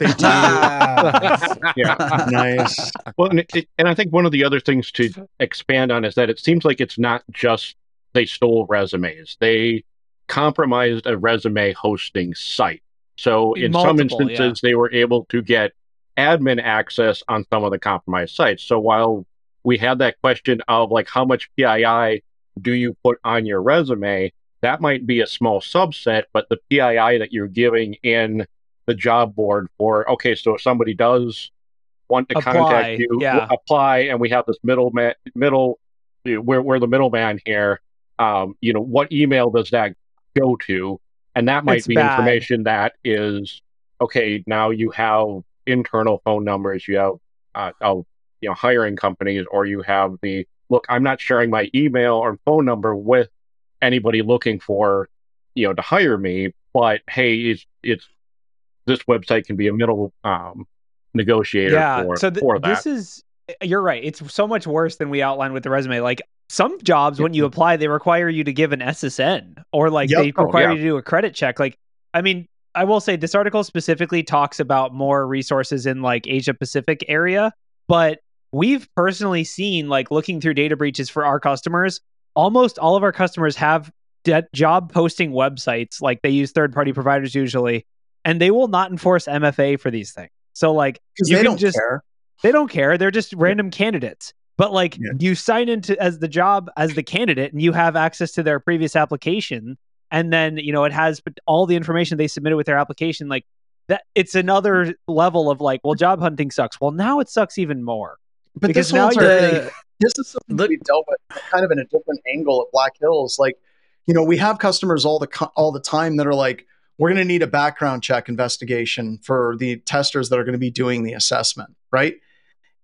They do. Yeah. nice. Well, and, it, and I think one of the other things to expand on is that it seems like it's not just they stole resumes; they compromised a resume hosting site. So in some Multiple, instances, they were able to get admin access on some of the compromised sites. So while we had that question of like how much PII do you put on your resume, that might be a small subset, but the PII that you're giving in the job board for okay, so if somebody does want to Apply, contact you, yeah. apply, and we have this middleman middle we're we're the middleman here. Um, you know, what email does that go to? And that might It's be bad. information that is okay. Now you have internal phone numbers, you have uh, of you know hiring companies, or you have the look. I'm not sharing my email or phone number with anybody looking for you know to hire me, but hey, it's it's this website can be a middle um, negotiator yeah. for, so th- for that. this is. You're right. It's so much worse than we outlined with the resume. Like some jobs, when you apply, they require you to give an SSN or like Yep. they Oh, require yeah. you to do a credit check. Like, I mean, I will say this article specifically talks about more resources in like Asia Pacific area, but we've personally seen like looking through data breaches for our customers, almost all of our customers have de- job posting websites like they use third party providers usually, and they will not enforce MFA for these things. So like you they can don't just care. they don't care. They're just random candidates. But like Yeah. you sign into as the job as the candidate and you have access to their previous application and then you know it has all the information they submitted with their application like that it's another level of like well job hunting sucks. Well now it sucks even more. But Because this now one's you're already- The- this is something Look- we dealt with kind of in a different angle at Black Hills. Like, you know, we have customers all the all the time that are like, we're going to need a background check investigation for the testers that are going to be doing the assessment, right?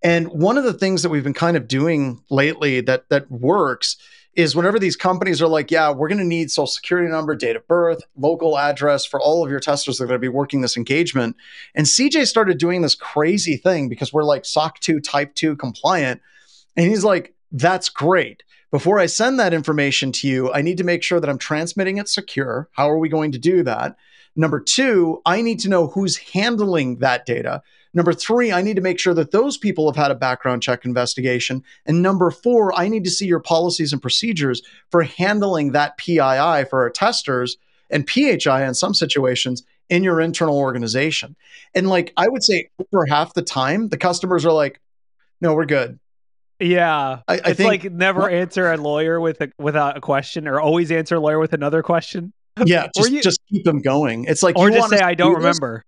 And one of the things that we've been kind of doing lately that that works is whenever these companies are like, yeah, we're going to need social security number, date of birth, local address for all of your testers that are going to be working this engagement. And CJ started doing this crazy thing because we're like SOC 2 type 2 compliant. And he's like, that's great. Before I send that information to you, I need to make sure that I'm transmitting it secure. How are we going to do that? Number two, I need to know who's handling that data. Number three, I need to make sure that those people have had a background check investigation. And number four, I need to see your policies and procedures for handling that PII for our testers and PHI in some situations in your internal organization. And like I would say, over half the time, the customers are like, no, we're good. Yeah. I, I it's think like never answer a lawyer with a without a question or always answer a lawyer with another question. yeah, just, you- just keep them going. It's like or just say I don't do remember.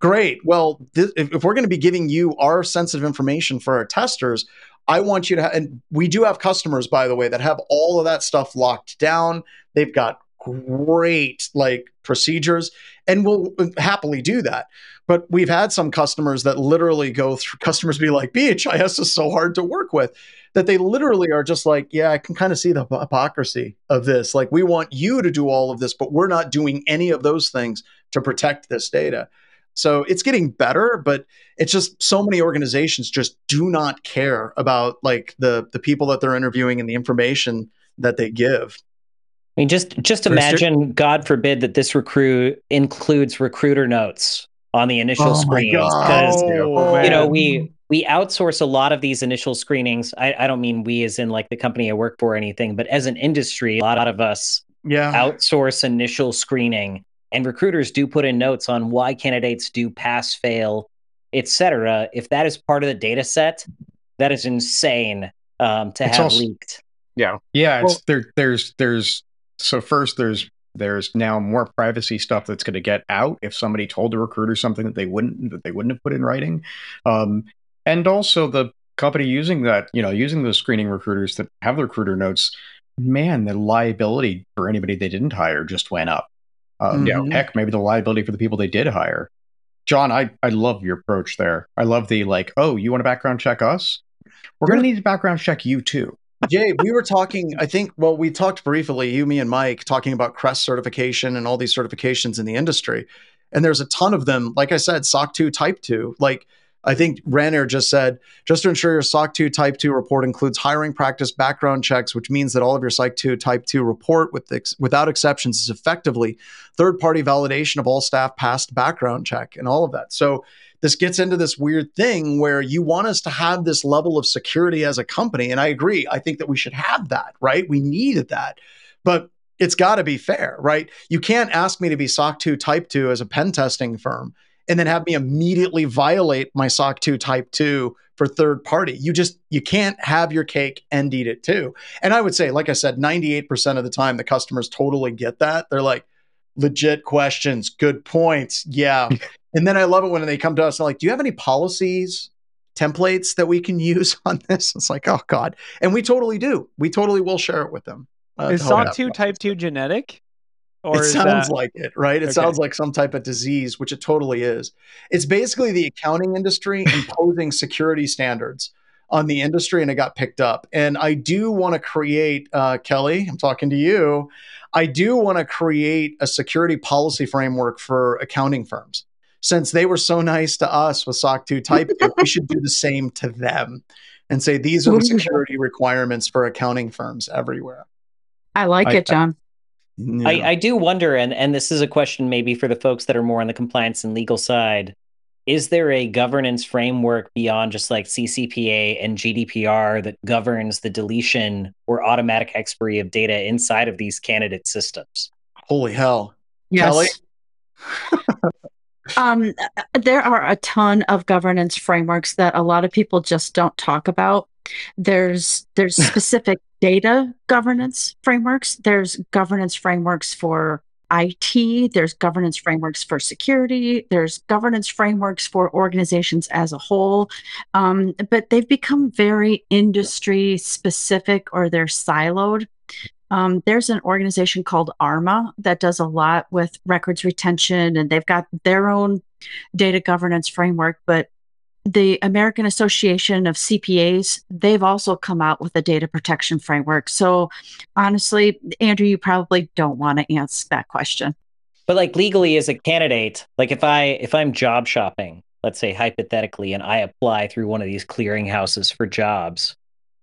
Great. Well, this, if, if we're going to be giving you our sensitive information for our testers, I want you to have, and we do have customers, by the way, that have all of that stuff locked down. They've got great like procedures, and we'll uh, happily do that. But we've had some customers that literally go through, customers be like, BHIS is so hard to work with that they literally are just like, yeah, I can kind of see the hypocrisy of this. Like, we want you to do all of this, but we're not doing any of those things to protect this data. So it's getting better, but it's just so many organizations just do not care about like the the people that they're interviewing and the information that they give. I mean, just just imagine, God forbid, that this recruit includes recruiter notes on the initial Oh my screenings because Oh, you know we we outsource a lot of these initial screenings. I, I don't mean we as in like the company I work for or anything, but as an industry, a lot of us Yeah. outsource initial screening, and recruiters do put in notes on why candidates do pass, fail, etc. If that is part of the data set, that is insane um, to It's have also- leaked. yeah. Yeah, it's Well- there. There's there's so first there's there's now more privacy stuff that's going to get out if somebody told a recruiter something that they wouldn't that they wouldn't have put in writing, um, and also the company using that, you know, using those screening recruiters that have the recruiter notes, man, the liability for anybody they didn't hire just went up. Um, know, Mhm. heck, maybe the liability for the people they did hire. John, I, I love your approach there. I love the like, oh, you want to background check us? We're going to need to background check you too. Jay, we were talking, I think, well, we talked briefly, you, me, and Mike, talking about CREST certification and all these certifications in the industry. And there's a ton of them. Like I said, SOC 2 Type 2. Like I think Ranair just said, just to ensure your SOC 2 Type 2 report includes hiring practice background checks, which means that all of your SOC 2 Type 2 report with ex- without exceptions is effectively third party validation of all staff passed background check and all of that. So this gets into this weird thing where you want us to have this level of security as a company. And I agree. I think that we should have that, right? We needed that. But it's got to be fair, right? You can't ask me to be SOC 2 Type 2 as a pen testing firm and then have me immediately violate my SOC 2 Type 2 for third party. You just you can't have your cake and eat it too. And I would say, like I said, 98% of the time the customers totally get that. They're like, legit questions, good points. Yeah. and then I love it when they come to us and like, do you have any policies, templates that we can use on this? It's like, oh God. And we totally do. We totally will share it with them. uh, is SOC2 type two genetic? Or it sounds that- like it, right? It Okay. sounds like some type of disease, which it totally is. It's basically the accounting industry imposing security standards on the industry, and it got picked up. And I do want to create, uh, Kelly, I'm talking to you. I do want to create a security policy framework for accounting firms. Since they were so nice to us with SOC 2 Type 2, we should do the same to them and say these are the security requirements for accounting firms everywhere. I like I- it, John. Yeah. I, I do wonder, and, and this is a question maybe for the folks that are more on the compliance and legal side. Is there a governance framework beyond just like CCPA and GDPR that governs the deletion or automatic expiry of data inside of these candidate systems? Holy hell. Yes. Kelly? Um, there are a ton of governance frameworks that a lot of people just don't talk about. There's there's specific data governance frameworks. There's governance frameworks for IT. There's governance frameworks for security. There's governance frameworks for organizations as a whole. Um, but they've become very industry specific or they're siloed. Um, there's an organization called ARMA that does a lot with records retention, and they've got their own data governance framework. But the American Association of CPAs, they've also come out with a data protection framework. So, honestly, Andrew, you probably don't want to answer that question. But like legally as a candidate, like if I if I'm job shopping, let's say hypothetically, and I apply through one of these clearinghouses for jobs,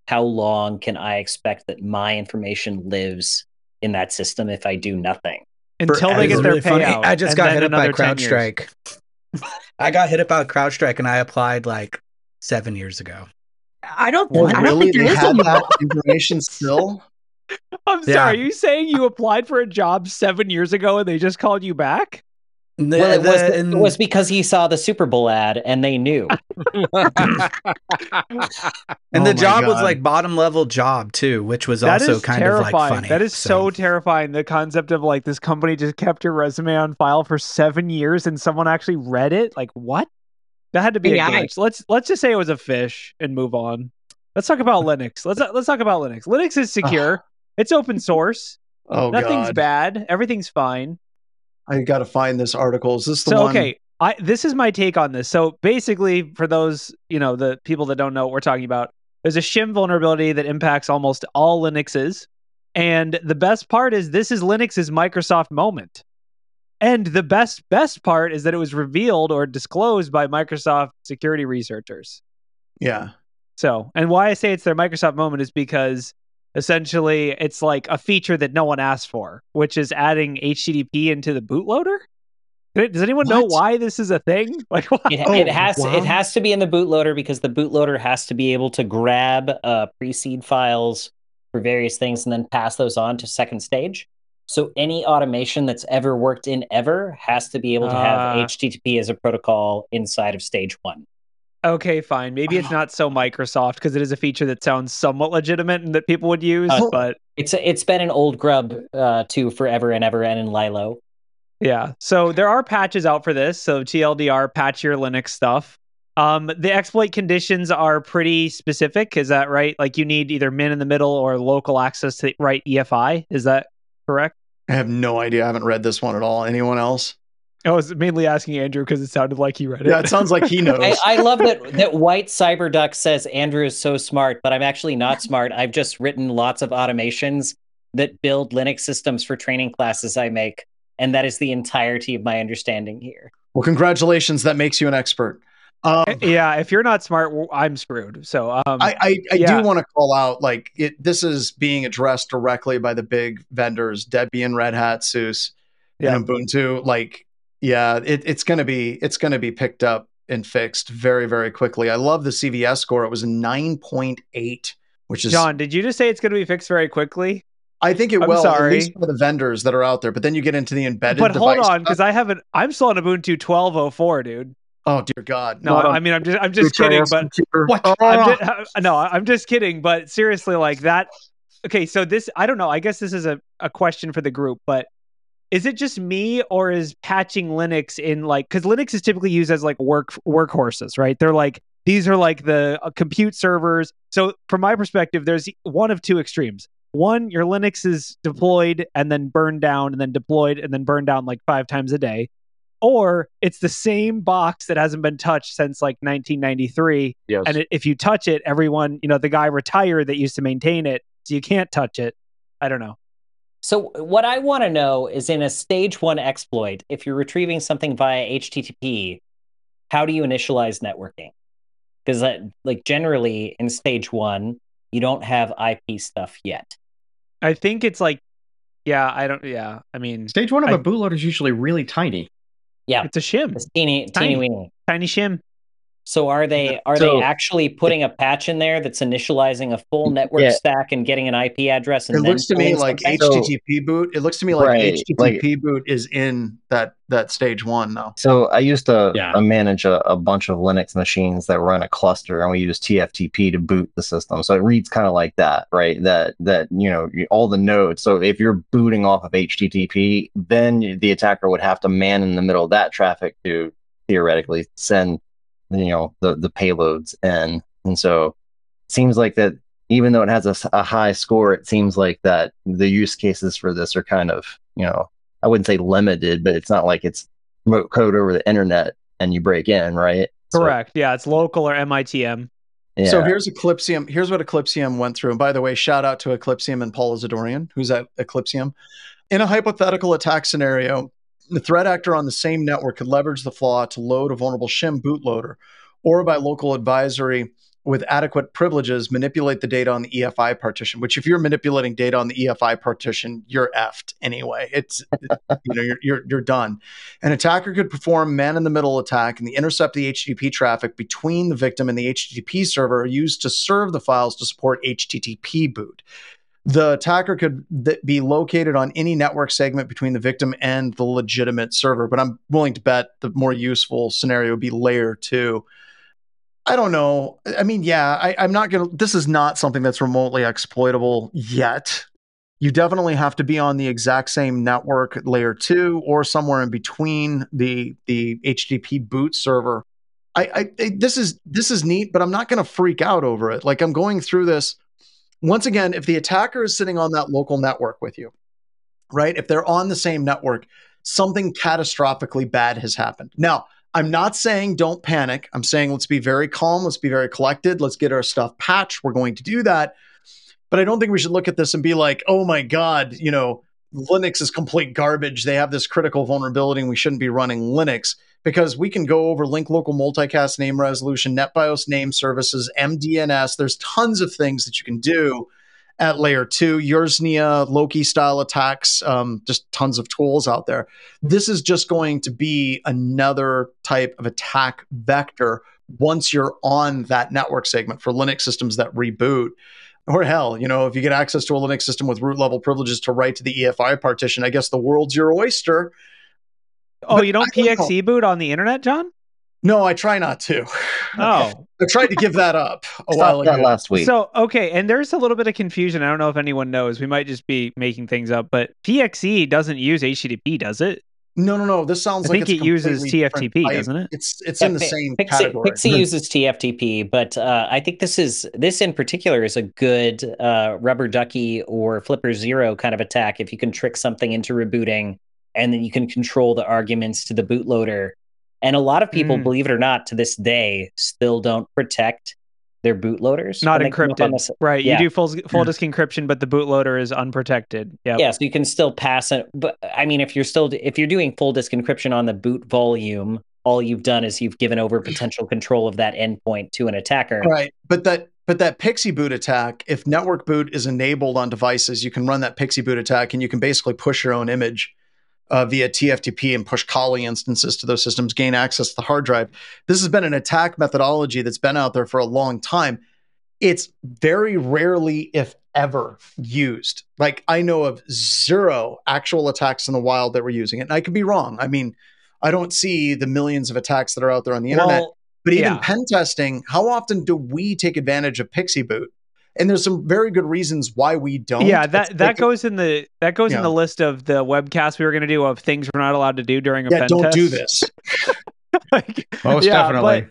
how long can I expect that my information lives in that system if I do nothing? until That they get their really funny. payout. I just got hit up by another 10 years. CrowdStrike. I got hit up by CrowdStrike and I applied like seven years ago. I don't. Well, I don't really? think there They is had that information still? I'm Yeah. sorry. Are you saying you applied for a job seven years ago and they just called you back? The- well, it the- was, it was because he saw the Super Bowl ad and they knew. and Oh the my job was like bottom level job too, which was That also kind terrifying. of like funny. That is so terrifying. The concept of like this company just kept your resume on file for seven years and someone actually read it. Like what? That had to be a AI. glitch. Let's let's just say it was a phish and move on. Let's talk about Linux. Let's let's talk about Linux. Linux is secure. it's open source. Oh, Nothing's God. bad. Everything's fine. I got to find this article. Is this the so one? okay i this is my take on this so basically for those you know the people that don't know what we're talking about there's a shim vulnerability that impacts almost all linuxes and the best part is this is linux's microsoft moment and the best best part is that it was revealed or disclosed by microsoft security researchers Yeah. so and why i say it's their microsoft moment is because essentially it's like a feature that no one asked for which is adding http into the bootloader does anyone know why this is a thing? Like, why? It, Oh, it has wow. it has to be in the bootloader because the bootloader has to be able to grab uh, pre-seed files for various things and then pass those on to second stage. So any automation that's ever worked in ever has to be able to have Ah. HTTP as a protocol inside of stage one. Okay, fine. Maybe it's not so Microsoft because it is a feature that sounds somewhat legitimate and that people would use. Uh, but It's it's been an old grub uh, too forever and ever and in Lilo. yeah, so there are patches out for this. So TLDR, patch your Linux stuff. Um, the exploit conditions are pretty specific. Is that right? Like you need either man in the middle or local access to the right EFI. Is that correct? I have no idea. I haven't read this one at all. Anyone else? I was mainly asking Andrew because it sounded like he read it. Yeah, it sounds like he knows. I, I love that that white cyberduck says Andrew is so smart, but I'm actually not smart. I've just written lots of automations that build Linux systems for training classes I make, and that is the entirety of my understanding here. well, congratulations. That makes you an expert. Um, yeah, if you're not smart, I'm screwed. So um, I, I, I yeah. do want to call out like it, this is being addressed directly by the big vendors, Debian, Red Hat, SUSE, Yeah. and Ubuntu. Like, yeah, it, it's gonna be it's gonna be picked up and fixed very very quickly. I love the CVSS score. It was a nine point eight, which is John, did you just say it's going to be fixed very quickly? I think it I'm will sorry. at least for the vendors that are out there. But then you get into the embedded. but hold on, because I haven't. I'm still on Ubuntu 12.04, dude. oh dear God, No, I mean I'm just I'm just kidding, but what? Ah. I'm just, uh, no, I'm just kidding. But seriously, like that. Okay, so this I don't know. I guess this is a, a question for the group, but is it just me or is patching Linux in like because Linux is typically used as like work workhorses, right? They're like these are like the uh, compute servers. So from my perspective, there's one of two extremes. One, your Linux is deployed and then burned down and then deployed and then burned down like five times a day. Or it's the same box that hasn't been touched since like 1993 Yes. and it, if you touch it, everyone, you know, the guy retired that used to maintain it, so you can't touch it. I don't know. So what I want to know is in a stage one exploit, if you're retrieving something via HTTP, how do you initialize networking? Because like generally in stage one, you don't have IP stuff yet. I think it's like, yeah, I don't, yeah. I mean, Stage one of I- a bootloader is usually really tiny. Yeah, it's a shim, it's teeny Tiny. teeny weeny. tiny shim. So are they are So- they actually putting a patch in there that's initializing a full network Yeah. stack and getting an IP address? And It then looks to me like something? So- HTTP boot. It looks to me like Right, HTTP boot is in that that stage one though. So I used to Yeah. uh, manage a, a bunch of Linux machines that run a cluster, and we use TFTP to boot the system. So it reads kind of like that, right? That that you know all the nodes. So if you're booting off of HTTP, then the attacker would have to man in the middle of that traffic to theoretically send you know the the payloads in. And so it seems like that even though it has a high score, it seems like that the use cases for this are kind of you know I wouldn't say limited, but it's not like it's remote code over the internet and you break in, right? So, Correct. Yeah, it's local or MITM. yeah. So here's Eclypsium. Here's what Eclypsium went through. And by the way, shout out to Eclypsium and Paul Asadoorian, who's at Eclypsium. In a hypothetical attack scenario, the threat actor on the same network could leverage the flaw to load a vulnerable shim bootloader, or by local advisory with adequate privileges, manipulate the data on the EFI partition. Which, if you're manipulating data on the EFI partition, you're effed anyway. It's you know you're you're, you're done. An attacker could perform man in the middle attack and intercept the HTTP traffic between the victim and the HTTP server used to serve the files to support HTTP boot. The attacker could th- be located on any network segment between the victim and the legitimate server, but I'm willing to bet the more useful scenario would be layer two. I don't know. I mean, yeah, I, I'm not going to, this is not something that's remotely exploitable yet. You definitely have to be on the exact same network layer two or somewhere in between the the HTTP boot server. I, I, I this is this is neat, but I'm not going to freak out over it. Like I'm going through this once again. If the attacker is sitting on that local network with you, right? If they're on the same network, something catastrophically bad has happened. Now, I'm not saying don't panic. I'm saying let's be very calm. Let's be very collected. Let's get our stuff patched. We're going to do that. But I don't think we should look at this and be like, oh my God, you know, Linux is complete garbage. They have this critical vulnerability and we shouldn't be running Linux because we can go over link local multicast name resolution, NetBIOS name services, MDNS. There's tons of things that you can do at layer two, Yersinia, Loki style attacks, um, just tons of tools out there. This is just going to be another type of attack vector once you're on that network segment for Linux systems that reboot. Or hell, you know, if you get access to a Linux system with root level privileges to write to the EFI partition, I guess the world's your oyster. Oh, But you don't I don't know. PXE boot on the internet, John? No, I try not to. Oh, I tried to give that up a while ago. last week. so okay, and there's a little bit of confusion. I don't know if anyone knows. We might just be making things up, but PXE doesn't use HTTP, does it? No, no, no. This sounds I like think it's it uses completely different TFTP, doesn't it? It's it's Yeah, in the Pi- same PXE, category. PXE uses TFTP, but uh, I think this is this in particular is a good uh, rubber ducky or flipper zero kind of attack. If you can trick something into rebooting, and then you can control the arguments to the bootloader. And a lot of people, Mm. believe it or not, to this day, still don't protect their bootloaders. Not when they come up on encrypted. this- Right. Yeah. You do full full disk encryption, but the bootloader is unprotected. Yeah. Yeah, so you can still pass it. But I mean, if you're still if you're doing full disk encryption on the boot volume, all you've done is you've given over potential control of that endpoint to an attacker. Right. But that but that PXE boot attack, if network boot is enabled on devices, you can run that PXE boot attack and you can basically push your own image uh, via TFTP and push Kali instances to those systems, gain access to the hard drive. This has been an attack methodology that's been out there for a long time. It's very rarely, if ever, used. Like I know of zero actual attacks in the wild that were using it. And I could be wrong. I mean, I don't see the millions of attacks that are out there on the internet. But even Yeah. pen testing, how often do we take advantage of PXE Boot? And there's some very good reasons why we don't. yeah, It's that that like- goes in the that goes Yeah. in the list of the webcast we were going to do of things we're not allowed to do during a Yeah, pen don't test. do this. Like, Most yeah, definitely.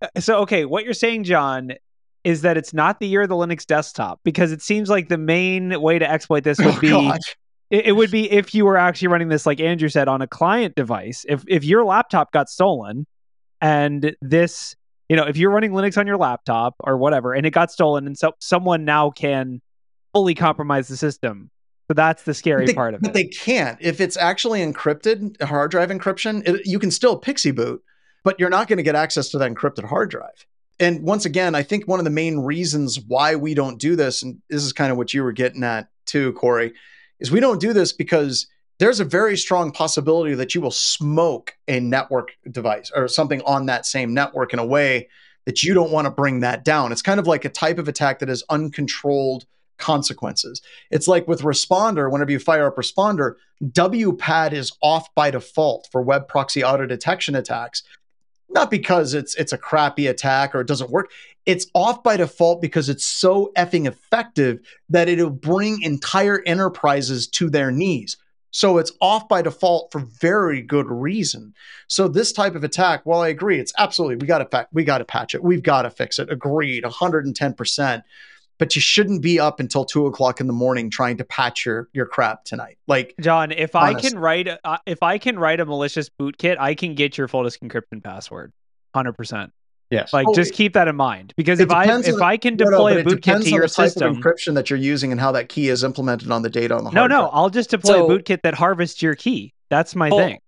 but- uh, so okay, what you're saying, John, is that it's not the year of the Linux desktop because it seems like the main way to exploit this would Oh, be God. it, it would be if you were actually running this like Andrew said on a client device. If if your laptop got stolen and this, you know, if you're running Linux on your laptop or whatever and it got stolen and so someone now can fully compromise the system. So that's the scary they, part of but it. But they can't. If it's actually encrypted, hard drive encryption, it, you can still PXE Boot, but you're not going to get access to that encrypted hard drive. And once again, I think one of the main reasons why we don't do this, and this is kind of what you were getting at too, Corey, is we don't do this because there's a very strong possibility that you will smoke a network device or something on that same network in a way that you don't want to bring that down. It's kind of like a type of attack that has uncontrolled consequences. It's like with Responder, whenever you fire up Responder, WPAD is off by default for web proxy auto detection attacks. Not because it's it's a crappy attack or it doesn't work. It's off by default because it's so effing effective that it'll bring entire enterprises to their knees. So it's off by default for very good reason. So this type of attack, while I agree, it's absolutely we got to fa- we got to patch it, we've got to fix it. Agreed, 110 percent. But you shouldn't be up until two o'clock in the morning trying to patch your your crap tonight. Like John, if I can write uh, if I can write a malicious bootkit, I can get your full disk encryption password. 100%. Yes. Like Oh, just keep that in mind because if I depends if on- I can No, no, deploy a bootkit to your the type system, of encryption that you're using and how that key is implemented on the data on the no, hard no, drive. I'll just deploy So- a bootkit that harvests your key. That's my Full- thing.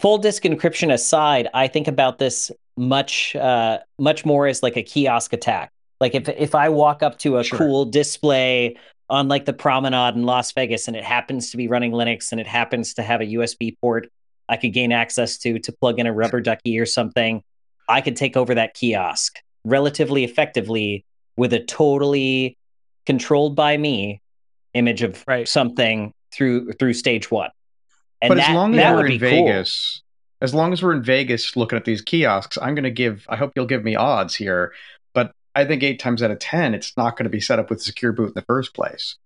Full disk encryption aside, I think about this much uh, much more as like a kiosk attack. Like if if I walk up to a Sure. cool display on like the promenade in Las Vegas and it happens to be running Linux and it happens to have a USB port I could gain access to to plug in a rubber ducky or something, I could take over that kiosk relatively effectively with a totally controlled by me image of Right. something through through stage one. And but that, as long as that we're would in be cool. Vegas, as long as we're in Vegas looking at these kiosks, I'm going to give. I hope you'll give me odds here, but I think eight times out of ten, it's not going to be set up with secure boot in the first place.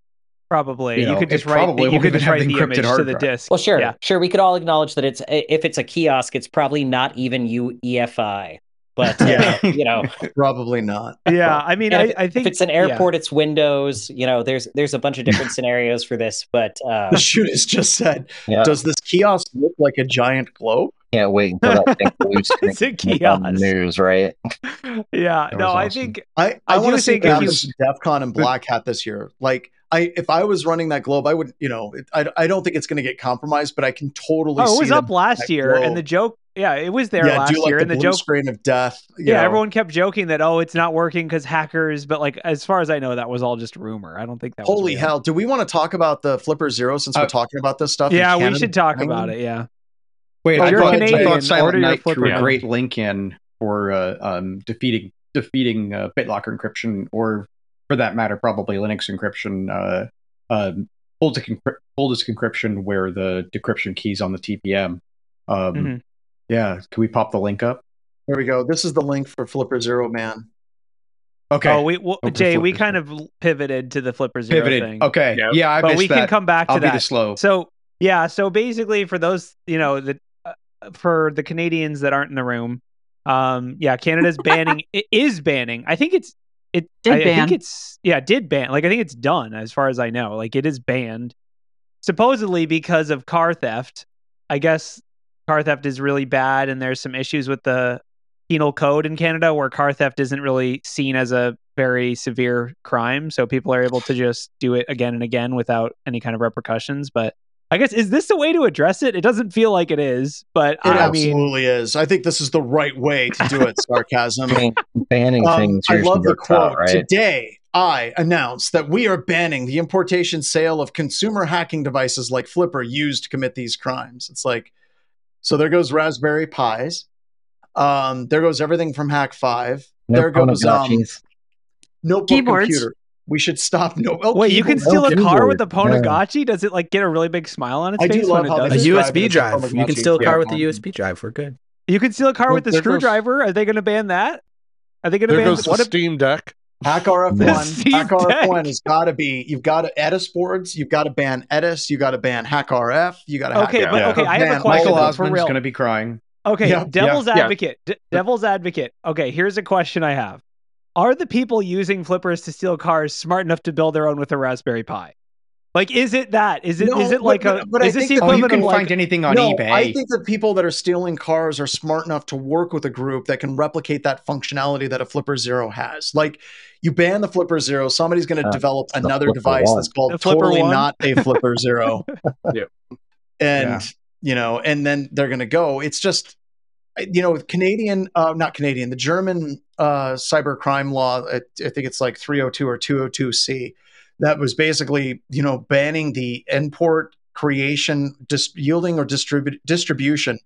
Probably. You You, know, could just write probably the, you could just have write the the encrypted image to the drive. disk. Well, sure, Yeah. sure. We could all acknowledge that it's if it's a kiosk, it's probably not even UEFI, but uh, Yeah. you know, Probably not. Yeah, I mean, and I, if, I think if it's an yeah. airport, it's Windows. You know, there's there's a bunch of different scenarios for this, but uh, The shoot has just said, Yeah, does this kiosk look like a giant globe? can't wait until that thing blue It's a comes on the news, right? yeah, no, was I think I, I I, want to see think what if you- happens DEF CON and Black Hat this year. Like, I if I was running that globe, I would, you know, it, I, I don't think it's going to get compromised, but I can totally oh, see it was up last that year, and the joke, yeah, it was there yeah, last do like year, the and the joke, screen of death. you yeah, know. everyone kept joking that oh, it's not working because hackers, but like as far as I know, that was all just rumor. I don't think that. Holy real. hell! Do we want to talk about the Flipper Zero since Uh, we're talking about this stuff? Yeah, we should talk and about it. Yeah, Wait, Well, I you're thought, I thought Silent Night threw a great link in for uh, um, defeating defeating uh, BitLocker encryption, or for that matter, probably Linux encryption. Uh, um, full disk, encryp- full disk encryption, where the decryption keys on the TPM. Um, Mhm. Yeah, can we pop the link up? There we go. This is the link for Flipper Zero Man. Okay, Oh, we well, Jay, we Flipper kind of pivoted to the flipper zero pivoted. thing. Okay, Yeah. yeah, I but missed we can come back to I'll that. be the slow. So Yeah, so basically, for those you know, the uh, for the Canadians that aren't in the room, um, yeah, Canada's banning it is banning. I think it's it. Did I, I think it's yeah, did ban. Like I think it's done as far as I know. Like it is banned, supposedly because of car theft. I guess car theft is really bad, and there's some issues with the penal code in Canada where car theft isn't really seen as a very severe crime. So people are able to just do it again and again without any kind of repercussions. But I guess is this the way to address it? It doesn't feel like it is, but It I mean, absolutely is. I think this is the right way to do it. Sarcasm. Banning Um, things I love the works out, quote. right? Today, I announce that we are banning the importation sale of consumer hacking devices like Flipper used to commit these crimes. It's like, so there goes Raspberry Pis. Um, there goes everything from Hak5. No there goes um, Pwnagotchis. notebook Keyboards. computer. We should stop. No, oh, wait, you can keyboards. steal a keyboard. car with a Yeah. Does it like get a really big smile on its face? I do love when it how A does? they it? describe it USB as a drive. You can steal a car Yeah. with a USB drive. We're good. You can steal a car Well, with a there goes- screwdriver. Are they going to ban that? Are they going to ban goes the what? if- Steam Deck. HackRF One. HackRF One has got to be. You've got to Edis boards. You've got to ban Edis. You got to ban HackRF. You got to. Okay, hack but Yeah. okay, I have a question Michael though, for Osmond's real. going to be crying. Okay, Yeah, devil's yeah. advocate. D- devil's advocate. Okay, here's a question I have. Are the people using flippers to steal cars smart enough to build their own with a Raspberry Pi? Like, is it that? Is it? Is No, it like but- a? but- but I is this think the that- Oh, you can like? find anything on no, eBay. I think the people that are stealing cars are smart enough to work with a group that can replicate that functionality that a Flipper Zero has. Like, you ban the Flipper Zero, somebody's going to Uh, develop another device One. that's called Flipper totally One? not a Flipper Zero. Yeah. And Yeah. you know, and then they're going to go. It's just, you know, with Canadian, uh, not Canadian, the German uh, cyber crime law. I, I think it's like 302 or 202c. That was basically, you know, banning the import, creation, dis- yielding, or distribute distribution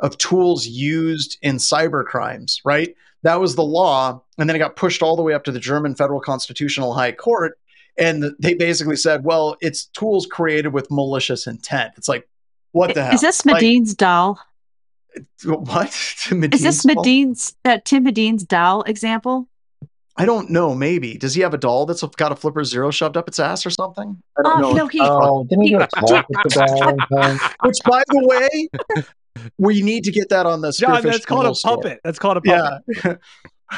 of tools used in cyber crimes. Right. That was the law, and then it got pushed all the way up to the German Federal Constitutional High Court, and they basically said, "Well, it's tools created with malicious intent." It's like, what the hell? Is this Like, Medin's doll? what? Is this Medin's doll? Medin's uh, Tim Medin's doll example? I don't know. Maybe does he have a doll that's got a flipper zero shoved up its ass or something? I don't Oh, know. no, he- Oh, didn't he he- go talk with the doll? Which, by the way, we need to get that on the John, that's called a Journal store. puppet. That's called a puppet. Yeah,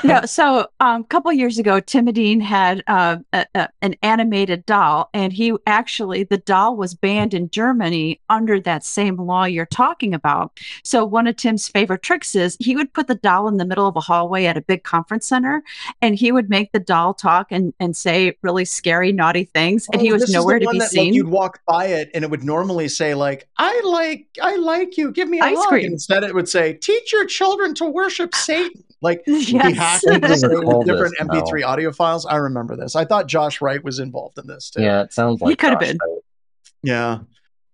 no, so um, a couple years ago, Tim Medin had uh, a, a, an animated doll, and he actually the doll was banned in Germany under that same law you're talking about. So one of Tim's favorite tricks is he would put the doll in the middle of a hallway at a big conference center, and he would make the doll talk and, and say really scary, naughty things, and he Oh, was is the nowhere to be that, seen. Like, you'd walk by it, and it would normally say like, "I like, I like you. Give me a Ice hug." cream. Instead, it would say, "Teach your children to worship Satan." Like Yes. we hacked into different this, MP3 audio files. I remember this. I thought Josh Wright was involved in this too. Yeah, it sounds like He could have been. Wright. yeah.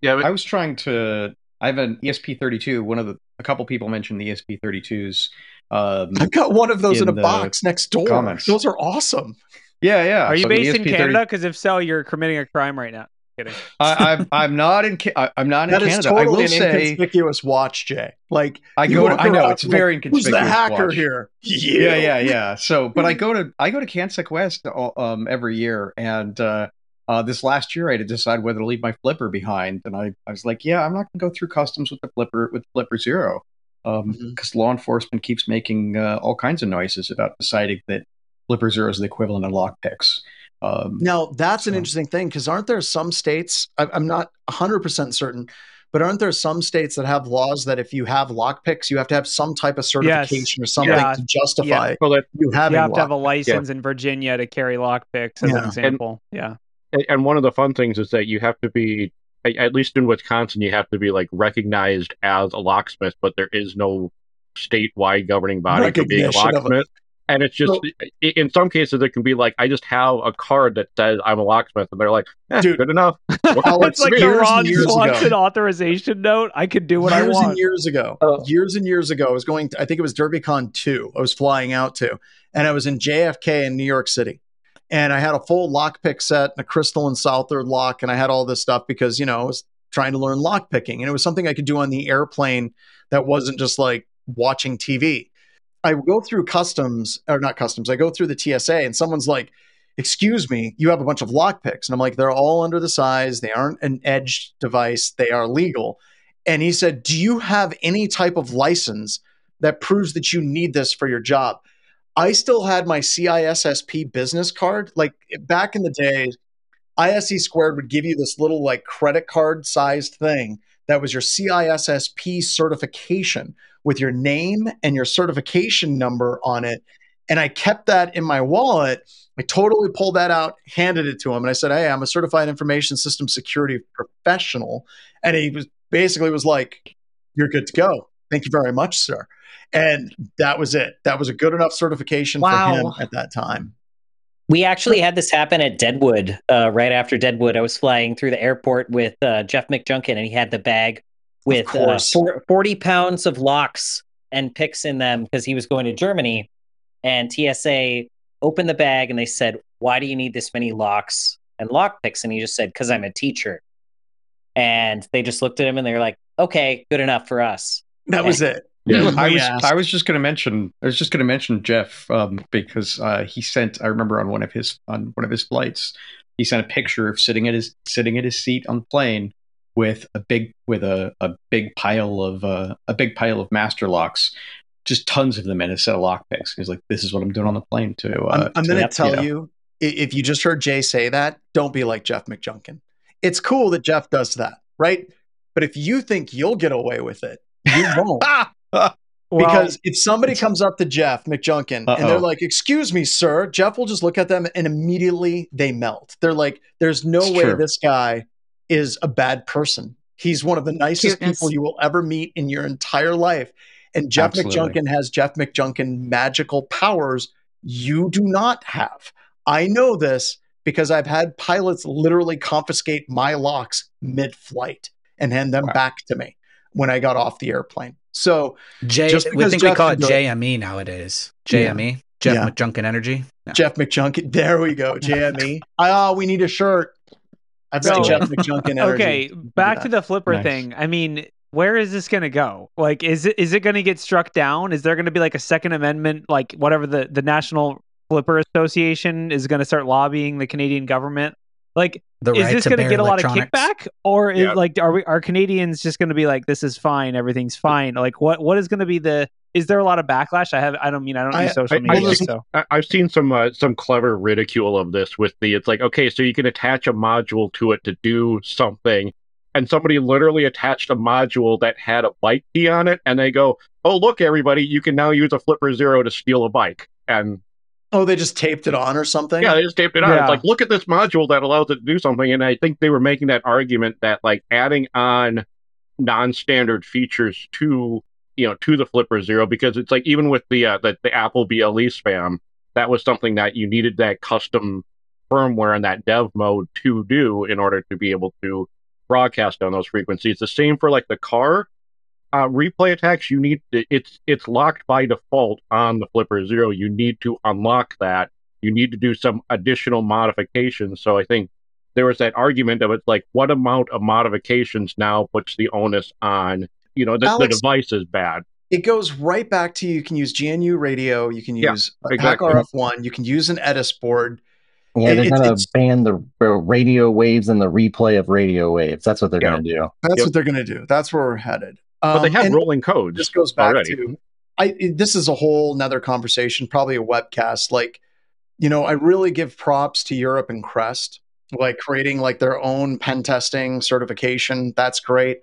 Yeah, but I was trying to. I have an ESP32. One of the a couple people mentioned the ESP32s. Um, I've got one of those in, In a box next door. comments. Those are awesome. yeah, yeah. Are you so based in Canada? Because if so, you're committing a crime right now. Kidding. I, I'm I'm not in. Ca- I, I'm not in That is Canada. totally I will an say. inconspicuous watch, Jay. Like I go. To, I know it's like, very Who's the hacker watch. here? Yeah, yeah, yeah. So, but I go to I go to CanSecWest um, every year, and uh, uh, this last year I had to decide whether to leave my flipper behind, and I, I was like, yeah, I'm not going to go through customs with the flipper with Flipper Zero, because Mhm. law enforcement keeps making uh, all kinds of noises about deciding that Flipper Zero is the equivalent of lockpicks. Um, Now that's an interesting thing because aren't there some states? I, I'm not 100 percent certain, but aren't there some states that have laws that if you have lockpicks, you have to have some type of certification or something Yeah. to justify well, that, you having You have to have a lock- license in Virginia to carry lockpicks, as Yeah. an example. yeah. and- and one of the fun things is that you have to be, at least in Wisconsin, you have to be like recognized as a locksmith, but there is no statewide governing body for being a Recognition a- locksmith. And it's just, So- in some cases, it can be like, I just have a card that says I'm a locksmith, and they're like, eh, Dude. good enough. Alex, it's like the years and Ron years ago. Swanson authorization note. I could do what I years want. and years ago, Oh. years and years ago, I was going. To, I think it was DerbyCon two. I was flying out to, and I was in JFK in New York City, and I had a full lockpick set and a crystal and SouthOrd lock, and I had all this stuff because you know I was trying to learn lockpicking, and it was something I could do on the airplane that wasn't just like watching TV. I go through customs or not customs. I go through the TSA, and someone's like, excuse me, you have a bunch of lockpicks. And I'm like, they're all under the size. They aren't an edge device. They are legal. And he said, do you have any type of license that proves that you need this for your job? I still had my CISSP business card. Like back in the day, ISE squared would give you this little like credit card sized thing that was your CISSP certification with your name and your certification number on it. And I kept that in my wallet. I totally pulled that out, handed it to him, and I said, Hey, I'm a certified information system security professional. And he was basically was like, You're good to go. Thank you very much, sir. And that was it. That was a good enough certification Wow. for him at that time. We actually had this happen at Deadwood. Uh, right after Deadwood, I was flying through the airport with uh, Jeff McJunkin, and he had the bag with uh, four- 40 pounds of locks and picks in them because he was going to Germany. And TSA opened the bag and they said, Why do you need this many locks and lock picks? And he just said, Because I'm a teacher. And they just looked at him and they were like, Okay, good enough for us. That was it. Yeah, I was asked. I was just going to mention I was just going to mention Jeff um, because uh, he sent I remember on one of his on one of his flights he sent a picture of sitting at his sitting at his seat on the plane with a big with a, a big pile of uh, a big pile of master locks, just tons of them in a set of lock picks. He's like, "This is what I'm doing on the plane too." Uh, I'm, I'm to- going Yep, to tell know. you, if you just heard Jay say that, don't be like Jeff McJunkin. It's cool that Jeff does that, right? But if you think you'll get away with it, you won't. Well, because if somebody comes up to Jeff McJunkin and they're like, "Excuse me, sir," Jeff will just look at them and immediately they melt. They're like, "There's no It's way true. this guy is a bad person. He's one of the nicest Cuteness. people you will ever meet in your entire life." And Jeff Absolutely. McJunkin has Jeff McJunkin magical powers you do not have. I know this because I've had pilots literally confiscate my locks mid-flight and hand them Wow. back to me when I got off the airplane. So J, Just we because think we call it. JME nowadays. JME, Jeff Yeah. McJunkin Energy. Yeah. Jeff McJunkin. There we go. JME. Oh, we need a shirt. I've got So- Jeff McJunkin energy. okay, back to the flipper Nice. thing. I mean, where is this going to go? Like, is it is it going to get struck down? Is there going to be like a Second Amendment, like whatever the the National Flipper Association is going to start lobbying the Canadian government? Like, The is right this going to get a lot of kickback, or is Yeah. like are we are Canadians just going to be like this is fine, everything's fine? Like, what what is going to be the? Is there a lot of backlash? I have. I don't mean I don't I- use social I- media, I- so I- I've seen some uh, some clever ridicule of this with the it's like okay so you can attach a module to it to do something and somebody literally attached a module that had a bike key on it and they go oh look everybody you can now use a flipper zero to steal a bike and Oh, they just taped it on or something? yeah they just taped it on Yeah. it's like look at this module that allows it to do something and I think they were making that argument that like adding on non-standard features to you know to the flipper zero because it's like even with the uh, the, the apple ble spam that was something that you needed that custom firmware and that dev mode to do in order to be able to broadcast on those frequencies the same for like the car uh, replay attacks you need it's it's locked by default on the flipper zero you need to unlock that you need to do some additional modifications so i think there was that argument of it's like what amount of modifications now puts the onus on you know the, the device is bad It goes right back to you can use GNU radio, you can Yeah, use exactly. HackRF One, you can use an Edis board. Yeah, they're It's- gonna ban the radio waves and the replay of radio waves. That's what they're Yeah. gonna do. That's Yep. what they're going to do. That's where we're headed. But they Um, have rolling codes this goes back already. to I this is a whole nother conversation, probably a webcast. Like, you know, I really give props to Europe and Crest, like creating like their own pen testing certification. That's great.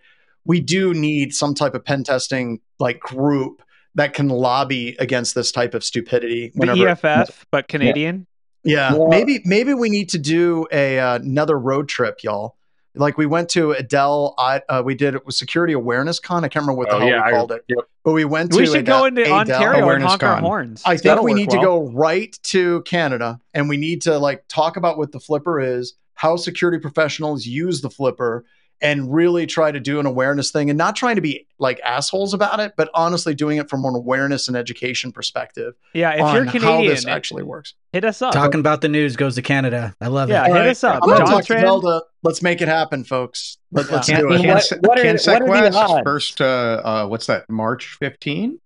We do need some type of pen testing like group that can lobby against this type of stupidity. the EFF, but Canadian. yeah, Well- maybe maybe we need to do a uh, another road trip, y'all. Like we went to Adele, I, uh, we did it was Security Awareness Con. I can't remember what the Oh, hell yeah, we I- called it, yep. but we went to We should go into Adele. Ontario and Awareness honk our horns. I think That'll we need well. to go right to Canada and we need to like talk about what the flipper is, how security professionals use the flipper, and really try to do an awareness thing and not trying to be like assholes about it, but honestly doing it from an awareness and education perspective Yeah, if on you're how Canadian, this actually works. hit us up. Talking about the news goes to Canada. I love Yeah, it. Yeah, hit All right. us up. I'm John talk to Tran- Zelda. Let's make it happen, folks. Let, us Yeah. do it. what- what are- what are the West, odds? first, uh, uh, what's that? March 15,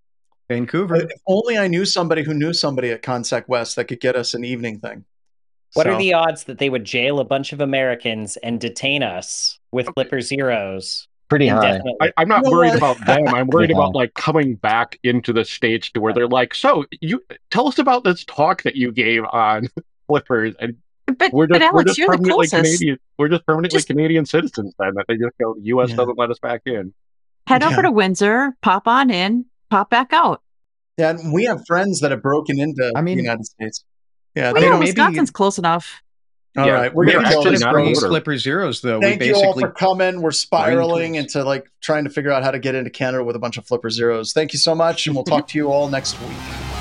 Vancouver. If only I knew somebody who knew somebody at CanSecWest that could get us an evening thing. What So- are the odds that they would jail a bunch of Americans and detain us with flipper zeros? Pretty high. I, I'm not You worried what? about them. I'm worried Yeah. about like coming back into the states to where they're like, so you tell us about this talk that you gave on flippers, and But, we're but just we're just you're the permanently closest. Canadian. We're just permanently Just- Canadian citizens. Then that they just go, the U.S. Yeah. doesn't let us back in. Head Yeah. over to Windsor, pop on in, pop back out. Yeah, and we have friends that have broken into I mean- the United States. Yeah, Well, yeah, don't. maybe- Wisconsin's close enough. All Yeah, right, we're gonna actually kill this not a bro. Flipper zeros, though. Thank we you all basically for coming. We're spiraling into like trying to figure out how to get into Canada with a bunch of flipper zeros. Thank you so much, and we'll talk to you all next week.